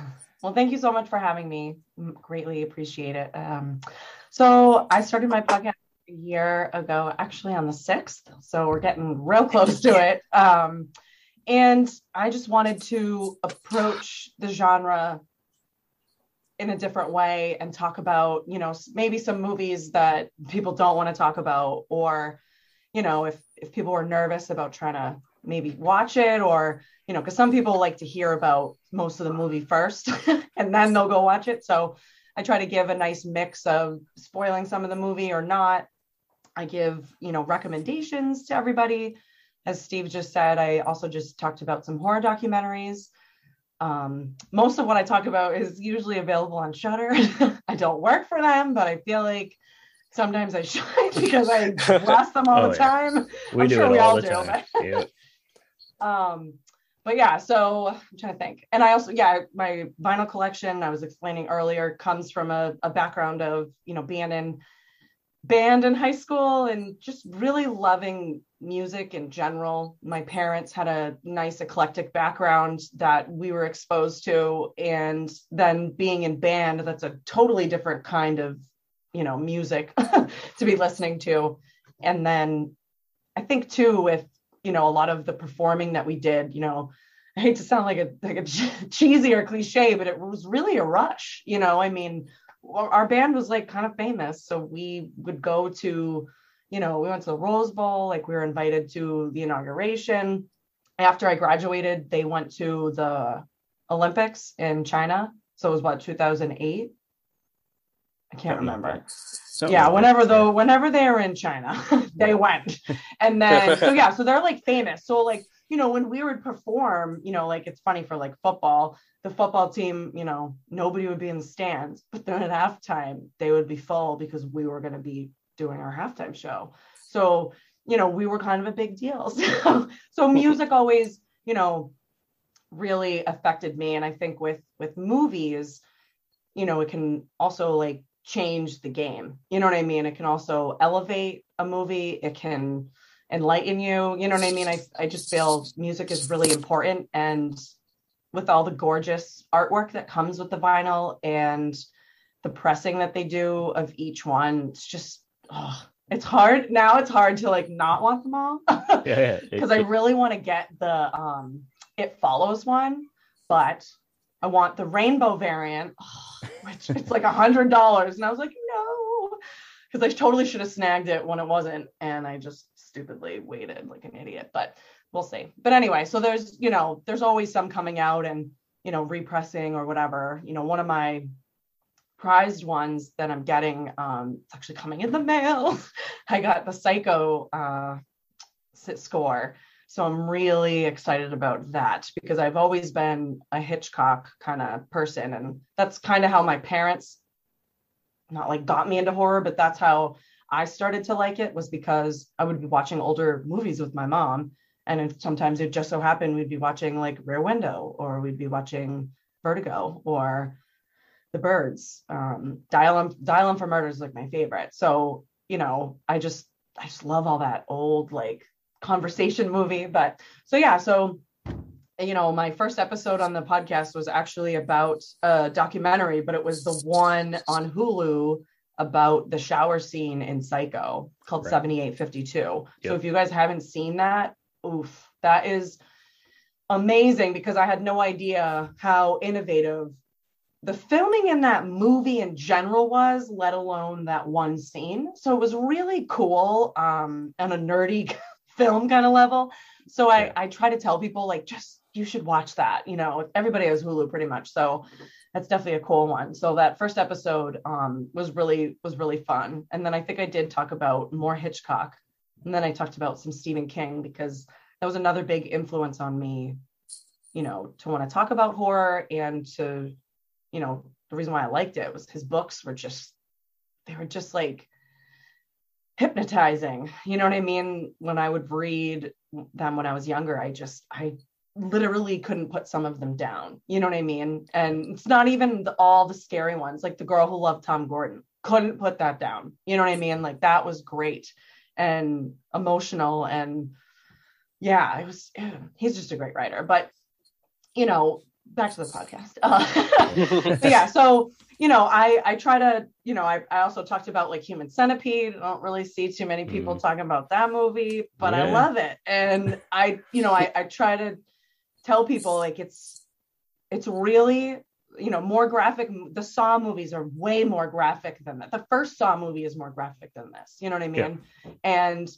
Well, thank you so much for having me. Greatly appreciate it. Um, so I started my podcast a year ago, actually on the sixth. So we're getting real close to it. Um, and I just wanted to approach the genre in a different way and talk about you know maybe some movies that people don't want to talk about or you know if if people were nervous about trying to maybe watch it or you know because some people like to hear about most of the movie first and then they'll go watch it. So i try to give a nice mix of spoiling some of the movie or not. I give you know recommendations to everybody. As steve just said i also just talked about some horror documentaries. Um, most of what I talk about is usually available on Shudder. I don't work for them, but I feel like sometimes I should because I watch them all oh, the time. We I'm do sure it we all, all do. Time. But, um, but yeah, so I'm trying to think. And I also, yeah, my vinyl collection I was explaining earlier comes from a, a background of you know being in band in high school and just really loving music in general. My parents had a nice eclectic background that we were exposed to. And then being in band, that's a totally different kind of, you know, music to be listening to. And then I think too, with, you know, a lot of the performing that we did, you know, I hate to sound like a like a cheesy or cliche, but it was really a rush. You know, I mean, our band was like kind of famous, so we would go to you know, we went to the Rose Bowl, like we were invited to the inauguration. After I graduated, they went to the Olympics in China. So it was what 2008. I can't remember. Something yeah, like whenever though, whenever they were in China, they went. And then so yeah, so they're like famous. So like, you know, when we would perform, you know, like it's funny for like football, the football team, you know, nobody would be in the stands, but then at halftime they would be full because we were going to be doing our halftime show. So, you know, we were kind of a big deal. So, so music always, you know, really affected me. And I think with with movies, you know, it can also like change the game. You know what I mean? It can also elevate a movie. It can enlighten you. You know what I mean? I, I just feel music is really important. And with all the gorgeous artwork that comes with the vinyl and the pressing that they do of each one, it's just oh, it's hard now. It's hard to like not want them all. yeah, because I really want to get the um it follows one, but I want the rainbow variant, oh, which it's like a hundred dollars, and I was like, no, because I totally should have snagged it when it wasn't, and I just stupidly waited like an idiot. But we'll see. But anyway, so there's you know there's always some coming out and you know repressing or whatever. You know, one of my prized ones that I'm getting. Um, it's actually coming in the mail. I got the Psycho uh, sit score. So I'm really excited about that because I've always been a Hitchcock kind of person. And that's kind of how my parents not like got me into horror, but that's how I started to like it was because I would be watching older movies with my mom. And sometimes it just so happened we'd be watching like Rear Window or we'd be watching Vertigo or the birds um dial dial M for murder is like my favorite so you know i just i just love all that old like conversation movie but so yeah so you know my first episode on the podcast was actually about a documentary but it was the one on hulu about the shower scene in psycho called right. 78/52 yep. so if you guys haven't seen that oof that is amazing because i had no idea how innovative the filming in that movie in general was, let alone that one scene. So it was really cool um, on a nerdy film kind of level. So I, I try to tell people like just you should watch that. You know, everybody has Hulu pretty much. So that's definitely a cool one. So that first episode um, was really was really fun. And then I think I did talk about more Hitchcock. And then I talked about some Stephen King because that was another big influence on me, you know, to want to talk about horror and to you know, the reason why I liked it was his books were just, they were just like hypnotizing. You know what I mean? When I would read them when I was younger, I just, I literally couldn't put some of them down. You know what I mean? And it's not even the, all the scary ones, like the girl who loved Tom Gordon. couldn't put that down. You know what I mean? Like that was great and emotional and yeah, it was he's just a great writer. But you know, back to the podcast. Uh, yeah, so you know, I I try to, you know, I, I also talked about like Human Centipede. I don't really see too many people mm. talking about that movie, but yeah. I love it. And I, you know, I, I try to tell people like it's it's really you know more graphic the saw movies are way more graphic than that the first saw movie is more graphic than this you know what i mean yeah. and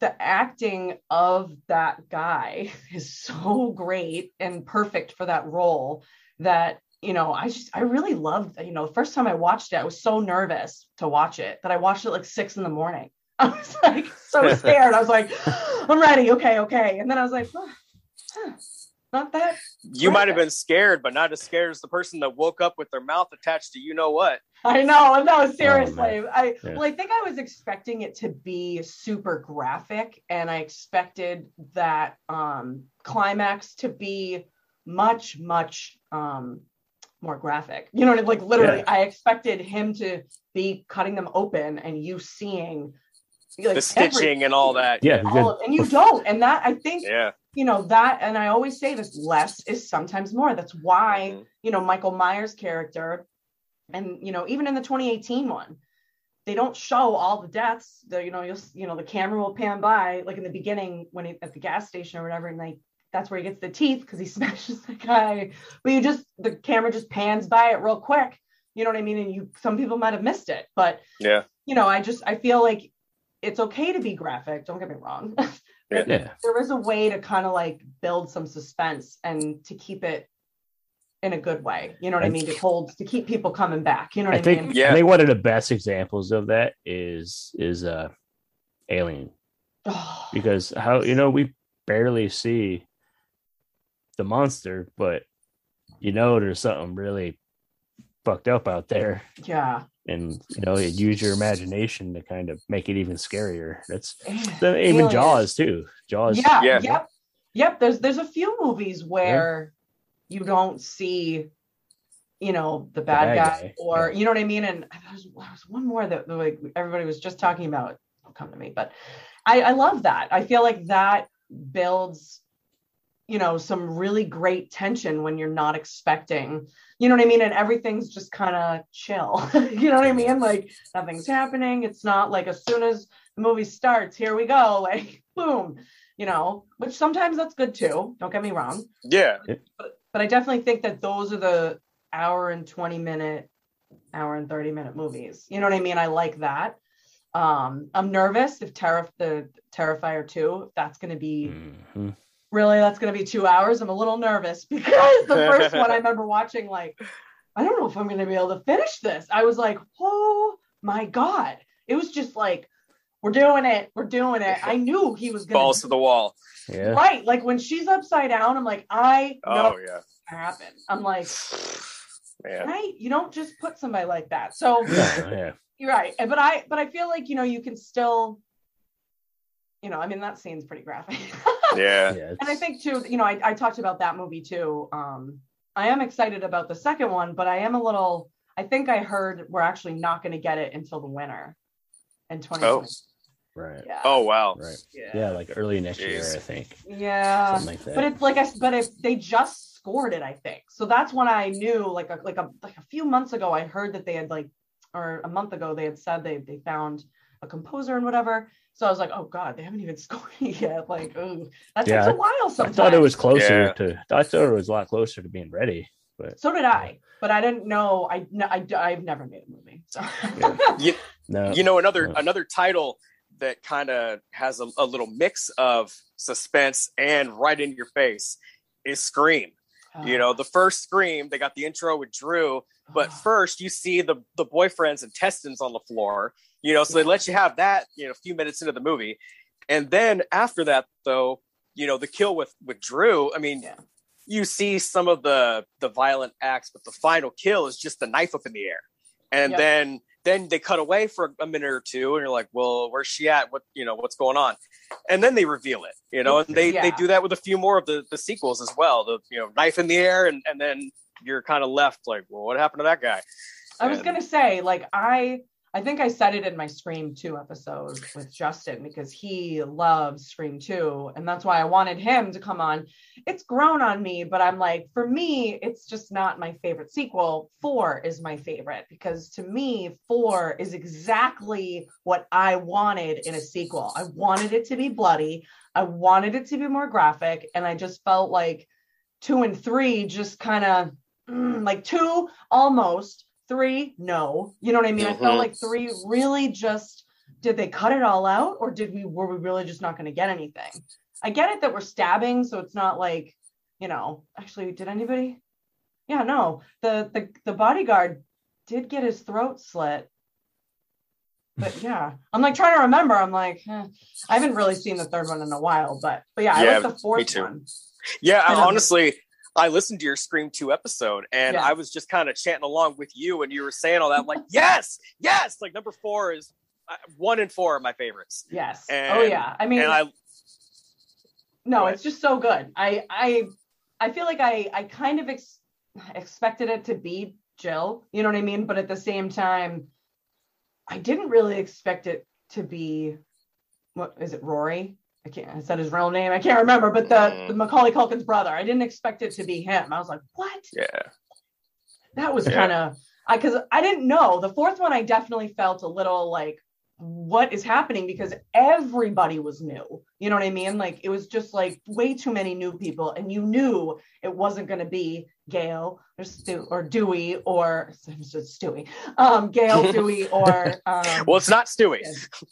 the acting of that guy is so great and perfect for that role that you know i just i really loved you know the first time i watched it i was so nervous to watch it that i watched it like six in the morning. I was like so scared. I was like i'm ready. Okay okay. And then i was like huh, huh not that. You might have been scared, but not as scared as the person that woke up with their mouth attached to you know what. I know. No, seriously. Oh, I yeah. well, I think I was expecting it to be super graphic, and I expected that um, climax to be much, much um, more graphic. You know, like literally, yeah. I expected him to be cutting them open and you seeing like, the stitching and all that. Yeah, all of, and you don't. And that I think yeah you know that and i always say this less is sometimes more. That's why mm-hmm. you know michael myers character and you know even in the 2018 one they don't show all the deaths. The you know you'll you know the camera will pan by like in the beginning when he at the gas station or whatever and like that's where he gets the teeth because he smashes the guy. But you just the camera just pans by it real quick. You know what i mean? And you some people might have missed it but yeah. you know i just i feel like it's okay to be graphic don't get me wrong yeah. there is a way to kind of like build some suspense and to keep it in a good way. You know what I, I mean? To hold to keep people coming back. You know what I, I think, mean? Yeah. I think one of the best examples of that is is uh Alien. Oh, because how you know we barely see the monster, but you know there's something really fucked up out there. Yeah and you know use your imagination to kind of make it even scarier. That's the, even jaws too. Jaws. Yeah, yeah. yep. Yep there's there's a few movies where yeah. you don't see you know the bad, the bad guy, guy, or yeah. you know what i mean? And there's, there's one more that like everybody was just talking about will come to me but i i love that. I feel like that builds you know some really great tension when you're not expecting you know what i mean? And everything's just kind of chill. You know what i mean? Like nothing's happening. It's not like as soon as the movie starts here we go like boom you know? Which sometimes that's good too don't get me wrong. Yeah. But, but i definitely think that those are the hour and 20 minute hour and 30 minute movies. You know what i mean? I like that. Um i'm nervous if Terra the terrifier 2 if that's going to be mm-hmm really? That's going to be two hours? I'm a little nervous because the first one i remember watching like i don't know if i'm going to be able to finish this. I was like oh my god. It was just like we're doing it. We're doing it. I knew he was going to balls to the wall. Yeah. right. Like when she's upside down i'm like i oh, know oh yeah. happen. I'm like Man. right you don't just put somebody like that. So yeah. you're right. But i but i feel like you know you can still you know, I mean, that scene's pretty graphic. yeah. yeah and I think too, you know, I, I talked about that movie too. Um, I am excited about the second one, but I am a little, I think I heard we're actually not going to get it until the winter in 2020. Oh. Right. Yeah. Oh wow. Right. Yeah. yeah like early next Jeez. year, I think. Yeah. Something like that. But it's like I but if they just scored it, I think. So that's when I knew like a like a like a few months ago I heard that they had like or a month ago they had said they they found a composer and whatever. So I was like, oh god, they haven't even scored yet. Like, oh, that yeah, takes a while. Sometimes I thought it was closer yeah. to. I thought it was a lot closer to being ready. But so did I. But I didn't know. I, I I've never made a movie. So yeah. you, no, you know another no. another title that kind of has a, a little mix of suspense and right in your face is Scream. You oh. know, oh. the first Scream, they got the intro with Drew, but oh. first you see the the boyfriend's intestines on the floor you know, so they let you have that, you know, a few minutes into the movie. And then after that, though, you know, the kill with with Drew, I mean, yeah. you see some of the the violent acts, but the final kill is just the knife up in the air. And yep. then then they cut away for a minute or two and you're like, well, where's she at? What you know, what's going on? And then they reveal it, you know, and they, yeah. they do that with a few more of the, the sequels as well. The you know, knife in the air and, and then you're kind of left like, well, what happened to that guy? I was gonna say, like, I I think I said it in my Scream 2 episode with Justin because he loves Scream 2, and that's why I wanted him to come on. It's grown on me, but I'm like, for me, it's just not my favorite sequel. Four is my favorite because to me, four is exactly what I wanted in a sequel. I wanted it to be bloody, I wanted it to be more graphic, and I just felt like two and three just kind of mm, like two almost three no. You know what i mean? I felt Mhm. like three really just did they cut it all out or did we were we really just not going to get anything? I get it that we're stabbing so it's not like you know actually did anybody? Yeah no. The the, the bodyguard did get his throat slit. But yeah i'm like trying to remember. I'm like eh. i haven't really seen the third one in a while but but yeah, Yeah, i like the fourth one. Yeah, honestly, I listened to your Scream 2 episode and Yeah. I was just kind of chanting along with you and you were saying all that. I'm like, yes, yes. Like number four is uh, one and four are my favorites. yes oh yeah i mean and I, no it's just so good i i i feel like i i kind of ex- expected it to be jill you know what i mean but at the same time i didn't really expect it to be what is it rory i can't i said his real name i can't remember but the, Mm. the macaulay culkin's brother i didn't expect it to be him i was like what yeah. that was Yeah. kind of I because I didn't know the fourth one. I definitely felt a little like what is happening because everybody was new. You know what I mean? Like it was just like way too many new people, and you knew it wasn't going to be Gail or Stu or Dewey or Stewie, um, Gail Dewey or um, Well, it's not Stewie.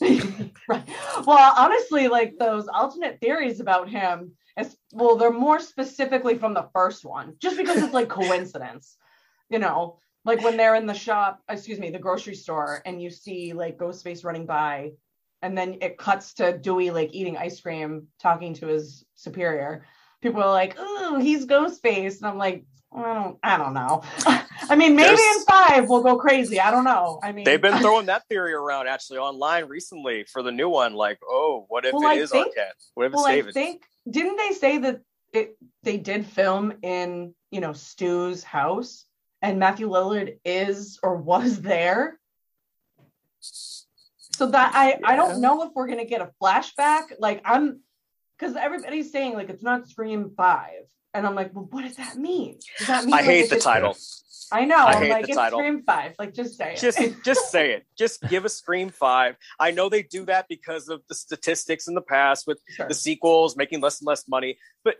right. Well, honestly, like those alternate theories about him, as well, they're more specifically from the first one, just because it's like coincidence, you know, like when they're in the shop, excuse me, the grocery store, and you see like Ghostface running by, and then it cuts to Dewey like eating ice cream, talking to his superior. People are like, "Ooh, he's Ghostface," and I'm like, I don't, I don't know. I mean, maybe in five we'll go crazy. I don't know. I mean, They've been throwing that theory around actually online recently for the new one. Like, oh, what if Well, it I is think- Arquette? What if it's well, I David? think didn't they say that it they did film in you know Stu's house and Matthew Lillard is or was there. So that I I don't know if we're gonna get a flashback. Like I'm because everybody's saying like it's not Scream Five, and I'm like, well, what does that mean? Does that mean I like, hate the title. I know. I I'm hate like the it's title. Scream Five. Like just say it. Just, just say it. Just give a Scream Five. I know they do that because of the statistics in the past with Sure. the sequels making less and less money. But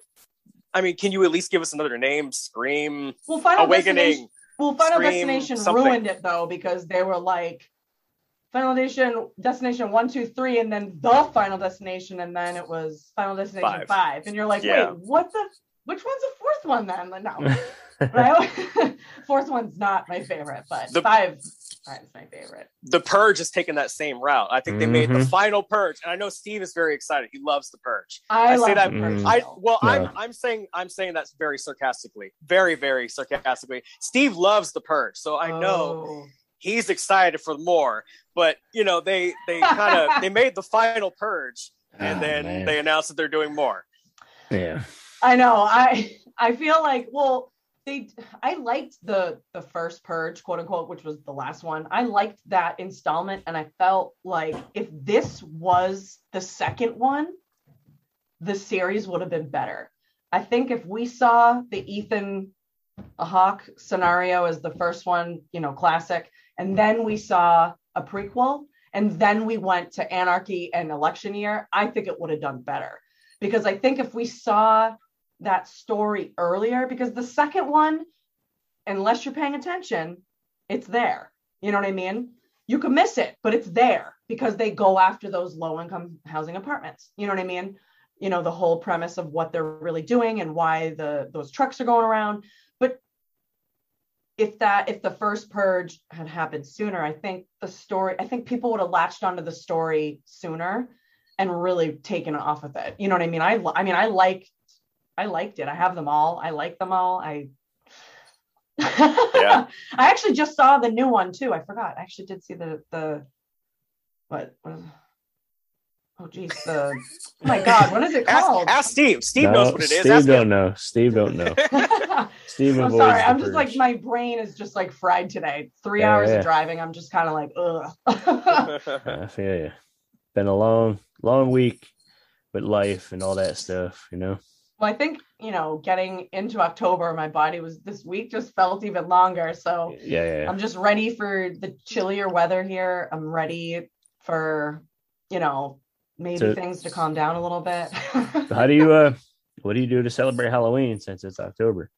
I mean, can you at least give us another name? Scream Well, Final Destination. Awakening. Well, Final Scream Destination something. ruined it though because they were like Final Destination, Destination one, two, three, and then the Final Destination, and then it was Final Destination Five. five, and you're like, Yeah. wait, what the? Which one's the fourth one then? Like, no, right? fourth one's not my favorite, but The- five, five's my favorite. The Purge is taking that same route. I think they made the Mhm. final Purge, and I know Steve is very excited. He loves the Purge. I, I say love that- the first Mm. I well, Yeah. I'm I'm saying I'm saying that's very sarcastically, very very sarcastically. Steve loves the Purge, so I know Oh. he's excited for more. But you know, they they kind of they made the final Purge, and Oh, then man. they announced that they're doing more. yeah. I know. I I feel like well they I liked the the first purge quote unquote which was the last one. I liked that installment and I felt like if this was the second one the series would have been better. I think if we saw the Ethan Hawke scenario as the first one, you know, classic, and then we saw a prequel, and then we went to Anarchy and Election Year, I think it would have done better. Because I think if we saw that story earlier, because the second one, unless you're paying attention, it's there. You know what I mean? You can miss it, but it's there because they go after those low income housing apartments. You know what I mean? You know, the whole premise of what they're really doing and why the those trucks are going around. But if that if the first purge had happened sooner, I think the story, I think people would have latched onto the story sooner and really taken off with it. You know what I mean? I I mean I liked I liked it. I have them all. I like them all. I Yeah. I actually just saw the new one too. I forgot. I actually did see the the what, what is oh geez, the oh my god, what is it Ask, called? ask Steve. Steve No, knows what it is. Steve Ask don't him. know. Steve don't know. Steve I'm sorry. I'm just like my brain is just like fried today. Three Yeah, hours yeah. of driving. I'm just kind of like, ugh. I feel you. Been a long, long week with life and all that stuff, you know. Well, I think you know, getting into October, my body was this week just felt even longer. So Yeah, yeah. yeah. I'm just ready for the chillier weather here. I'm ready for you know maybe So- things to calm down a little bit. So how do you uh what do you do to celebrate Halloween since it's October?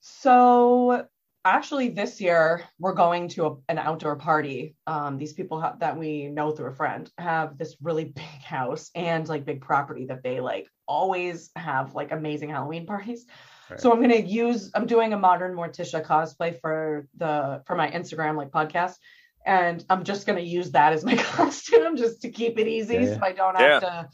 So actually, this year we're going to a, an outdoor party. Um, these people ha- that we know through a friend have this really big house and like big property that they like always have like amazing Halloween parties. Right. So I'm gonna use. I'm doing a modern Morticia cosplay for the for my Instagram like podcast. And I'm just gonna use that as my costume just to keep it easy, Yeah, yeah. so I don't Yeah. have to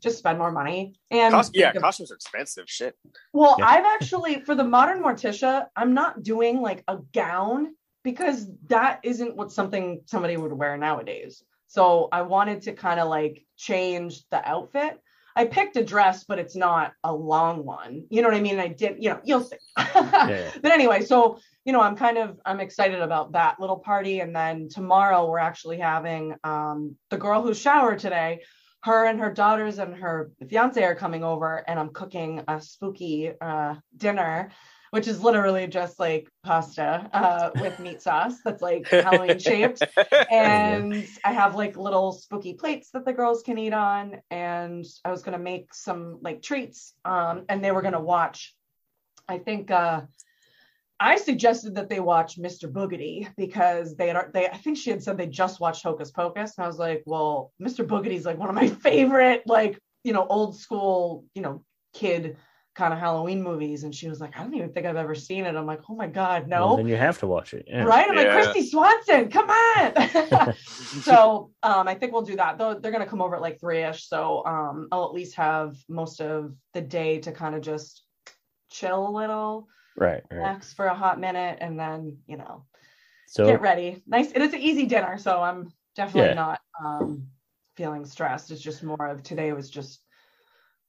just spend more money. And Cos- yeah, think of- costumes are expensive. Shit. well, Yeah. I've actually for the modern Morticia, I'm not doing like a gown because that isn't what something somebody would wear nowadays. So I wanted to kind of like change the outfit. I picked a dress, but it's not a long one. You know what I mean? I did, you know, you'll see. Yeah. but anyway, so you know, I'm kind of I'm excited about that little party. And then tomorrow we're actually having um the girl who showered today, her and her daughters and her fiance are coming over, and I'm cooking a spooky uh dinner, which is literally just like pasta uh with meat sauce that's like Halloween shaped and I have like little spooky plates that the girls can eat on. And I was gonna make some like treats. Um, and they were gonna watch. I think uh, I suggested that they watch Mr. Boogedy because they had they I think she had said they just watched Hocus Pocus, and I was like, well, Mr. Boogedy's like one of my favorite like you know old school you know kid kind of Halloween movies. And she was like, I don't even think I've ever seen it. I'm like, oh my god, no. Well, then you have to watch it. Yeah. Right? I'm Yeah. like, Kristy Swanson, come on. so um, I think we'll do that. Though they're gonna come over at like three-ish. So um, I'll at least have most of the day to kind of just chill a little, Right, right. relax for a hot minute, and then, you know, So get ready. Nice. And It is an easy dinner, so I'm definitely Yeah. not um feeling stressed. It's just more of today was just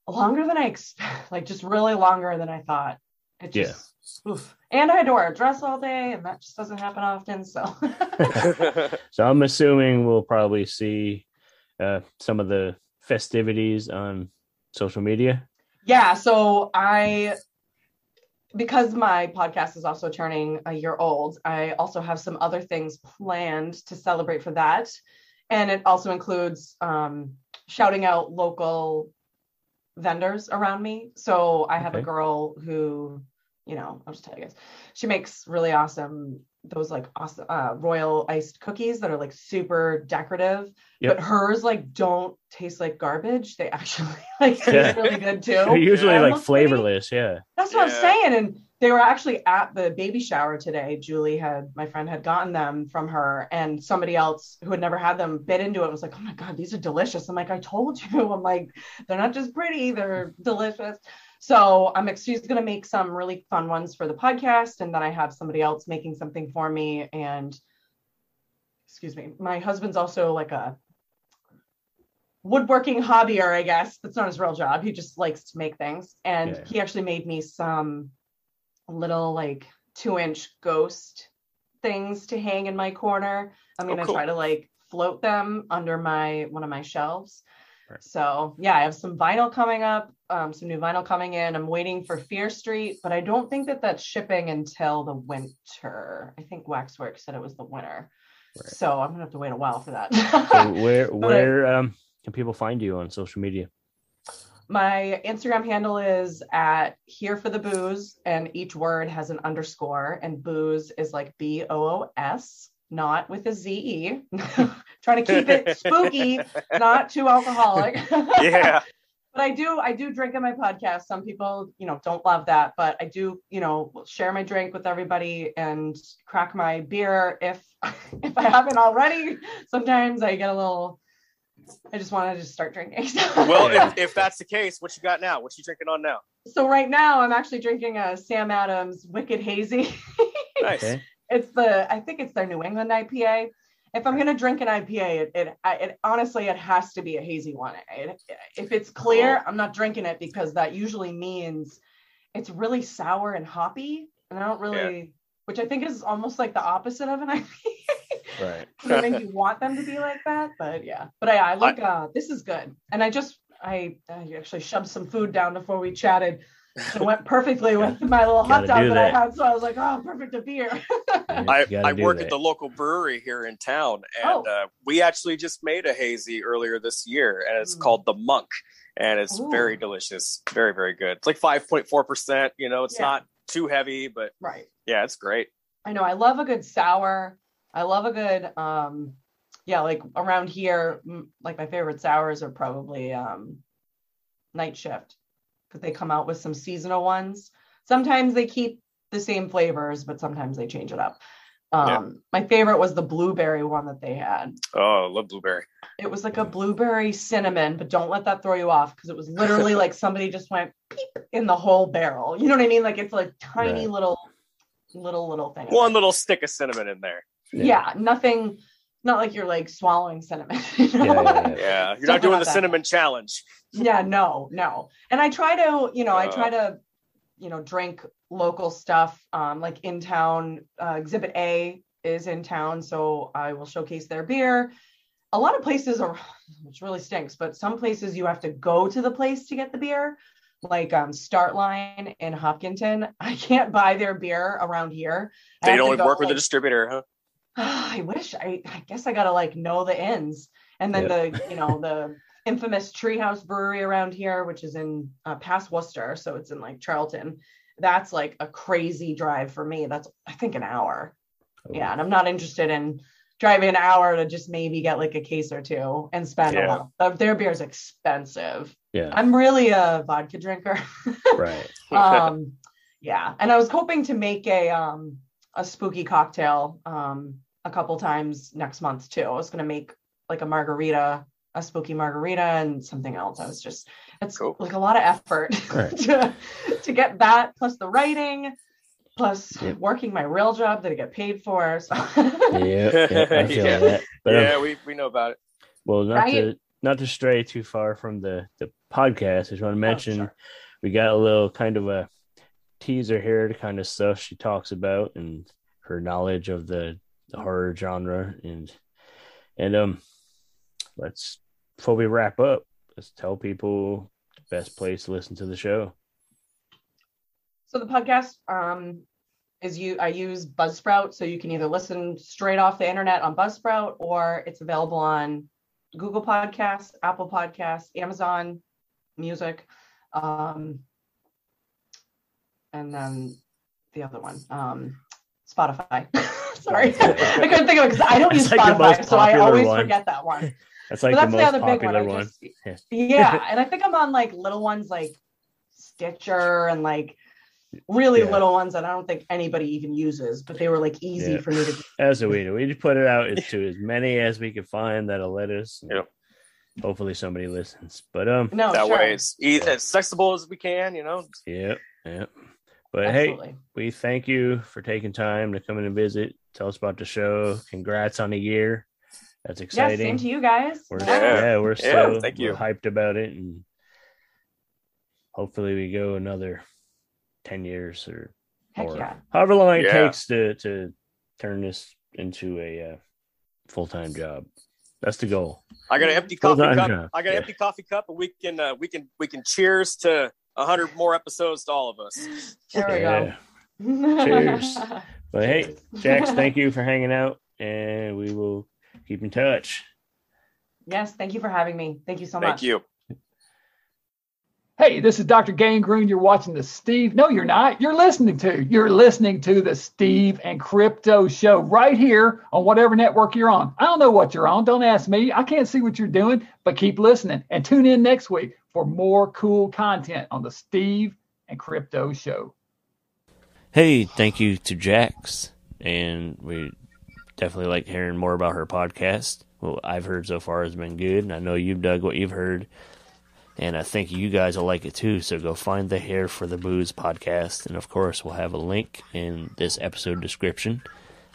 longer than I expect, like just really longer than I thought. It Yeah. just oof. And I had to wear a dress all day, and that just doesn't happen often. So so I'm assuming we'll probably see uh some of the festivities on social media. yeah, so I because my podcast is also turning a year old, I also have some other things planned to celebrate for that. And it also includes um, shouting out local vendors around me. So I have a girl who, you know, I'll just tell you guys, she makes really awesome those like awesome uh, royal iced cookies that are like super decorative Yep. but hers like don't taste like garbage they actually like taste Yeah. really good too They're usually Yeah. like Almost pretty- flavorless, yeah. that's what Yeah. I'm saying. And they were actually at the baby shower today. Julie had, my friend had gotten them from her, and somebody else who had never had them bit into it was like, Oh my God, these are delicious. I'm like, I told you. I'm like, they're not just pretty, they're delicious. So I'm she's going to make some really fun ones for the podcast. And then I have somebody else making something for me. And excuse me, my husband's also like a woodworking hobbyer, I guess. That's not his real job. He just likes to make things. And Yeah. he actually made me some little like two inch ghost things to hang in my corner. I'm Oh, gonna cool. try to like float them under my one of my shelves. Right. So yeah, I have some vinyl coming up, um, some new vinyl coming in. I'm waiting for Fear Street, but I don't think that that's shipping until the winter. I think Waxwork said it was the winter, Right. so I'm gonna have to wait a while for that. So where where um can people find you on social media? My Instagram handle is at here for the boos, and each word has an underscore, and booze is like B O O S, not with a Z E. Trying to keep it spooky, not too alcoholic. yeah. but I do I do drink in my podcast. Some people, you know, don't love that, but I do, you know, share my drink with everybody and crack my beer if if I haven't already. Sometimes I get a little I just want to just start drinking. Well, if, if that's the case, what you got now? What you drinking on now? so right now I'm actually drinking a Sam Adams Wicked Hazy. Nice. Okay. It's the I think it's their New England IPA, if I'm gonna drink an IPA, it, it, it honestly it has to be a hazy one. It, if it's clear, I'm not drinking it because that usually means it's really sour and hoppy, and I don't really, which I think is almost like the opposite of an IPA. Right. I think you want them to be like that, but yeah. But I, I look, uh, this is good, and I just I, I actually shoved some food down before we chatted. It went perfectly with my little hot dog that, that. I had, so I was like, oh, perfect a beer. I, I work that. at the local brewery here in town, Oh. and uh, we actually just made a hazy earlier this year, and it's Mm. called the Monk, and it's Ooh. very delicious, very very good. It's like five point four percent. You know, it's Yeah. not too heavy, but right. yeah, it's great. I know I love a good sour. I love a good um yeah, like around here like my favorite sours are probably um night shift because they come out with some seasonal ones. Sometimes they keep the same flavors, but sometimes they change it up. Um Yeah. my favorite was the blueberry one that they had. Oh, I love blueberry. It was like a blueberry cinnamon, but don't let that throw you off because it was literally like somebody just went peep in the whole barrel. You know what I mean? Like it's like tiny Right. little little little thing. One little stick of cinnamon in there. yeah. nothing not like you're like swallowing cinnamon you know? Yeah, yeah, Yeah, yeah. you're not doing like the that. cinnamon challenge. Yeah, no no and i try to you know i try Uh. to you know drink local stuff um like in town uh, exhibit a is in town so i will showcase their beer a lot of places are which really stinks but some places you have to go to the place to get the beer like um start line in hopkinton i can't buy their beer around here I They don't go, work with the distributor, huh? I wish I I guess I gotta like know the ins. And then the you know the infamous Treehouse Brewery around here, which is in uh, past Worcester, so it's in like Charlton. That's like a crazy drive for me. That's I think an hour. Yeah, and I'm not interested in driving an hour to just maybe get like a case or two and spend Yeah. a lot. Their beer is expensive. Yeah. I'm really a vodka drinker. Right. um yeah and i was hoping to make a um a spooky cocktail um a couple times next month too i was going to make like a margarita a spooky margarita and something else i was just it's Cool. like a lot of effort Right. to, to get that plus the writing plus Yep. working my real job that i get paid for so Yeah, yeah, I feel Yeah. that. But um, yeah, we, we know about it. well, not Right? to not to stray too far from the the podcast, I just want to mention sure. we got a little kind of a teaser here kind of stuff she talks about and her knowledge of the, the horror genre and and um let's before we wrap up let's tell people the best place to listen to the show So the podcast um, is you. I use Buzzsprout, so you can either listen straight off the internet on Buzzsprout, or it's available on Google Podcasts, Apple Podcasts, Amazon Music, um, and then the other one, um, Spotify. Sorry, I couldn't think of it because I don't It's use like Spotify, so I always one. forget that one. that's like but the that's most the other big one. one, just- Yeah. yeah, and I think I'm on like little ones like Stitcher and like really Yeah. little ones that I don't think anybody even uses, but they were like easy Yeah. for me to. As we do, we just put it out to as many as we could find that'll let us. Yep. Hopefully somebody listens. But um, No, that sure. way it's as accessible as we can, you know. yep, yep. But hey, we thank you for taking time to come in and visit. Tell us about the show. Congrats on a year. That's Yeah, exciting. same to you guys. We're Yeah. yeah, we're Yeah, so thank we're you. hyped about it, and hopefully we go another ten years or or yeah. however long it takes to to turn this into a uh, full time job. That's the goal. I got an empty Full coffee time cup. job, I got an yeah. empty coffee cup, and we can uh, we can we can cheers to a hundred more episodes to all of us. There we Yeah. go. Cheers. But hey, Jax, thank you for hanging out, and we will keep in touch. Yes, thank you for having me. Thank you so Thank much. Thank you. Hey, this is Dr. Gangrene. You're watching the Steve. No, you're not. You're listening to. You're listening to the Steve and Crypto Show right here on whatever network you're on. I don't know what you're on. Don't ask me. I can't see what you're doing, but keep listening and tune in next week for more cool content on the Steve and Crypto Show. Hey, thank you to Jax, and we definitely like hearing more about her podcast. What I've heard so far has been good, and I know you've dug what you've heard, and I think you guys will like it too. So go find the Here for the Boos podcast, and of course, we'll have a link in this episode description.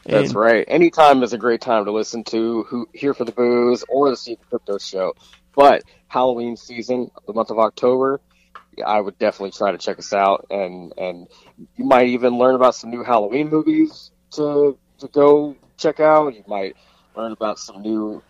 That's And- right. Anytime is a great time to listen to who here for the boos or the Steve Crypto Show. But Halloween season, the month of October, I would definitely try to check us out, and and you might even learn about some new Halloween movies to to go check out. You might learn about some new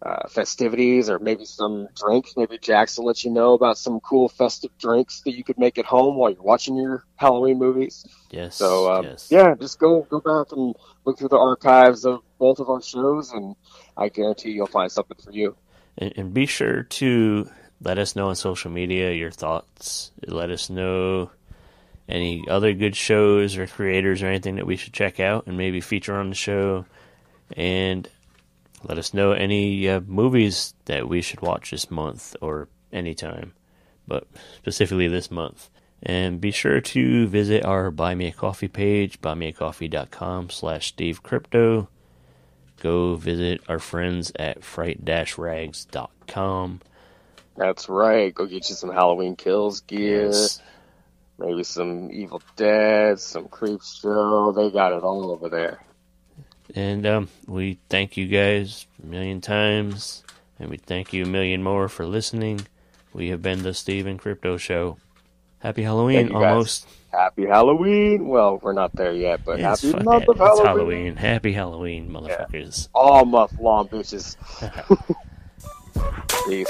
uh, festivities, or maybe some drinks. Maybe Jackson will let you know about some cool festive drinks that you could make at home while you're watching your Halloween movies. Yes. So um, yes. yeah, just go go back and look through the archives of both of our shows, and I guarantee you'll find something for you. And, and be sure to let us know on social media your thoughts. Let us know any other good shows or creators or anything that we should check out and maybe feature on the show. And let us know any uh, movies that we should watch this month or anytime, but specifically this month. And be sure to visit our Buy Me a Coffee page, buymeacoffee.com slash Steve Crypto go visit our friends at fright-rags.com. That's right. Go get you some Halloween kills gear, Yes. maybe some Evil Dead, some Creepshow. They got it all over there. And um, we thank you guys a million times, and we thank you a million more for listening. We have been the Steve and Crypto Show. Happy Halloween, Thank you, guys. almost. Happy Halloween. Well, we're not there yet, but It's, happy month of Halloween. Halloween. Happy Halloween, motherfuckers. All month long, bitches. Peace.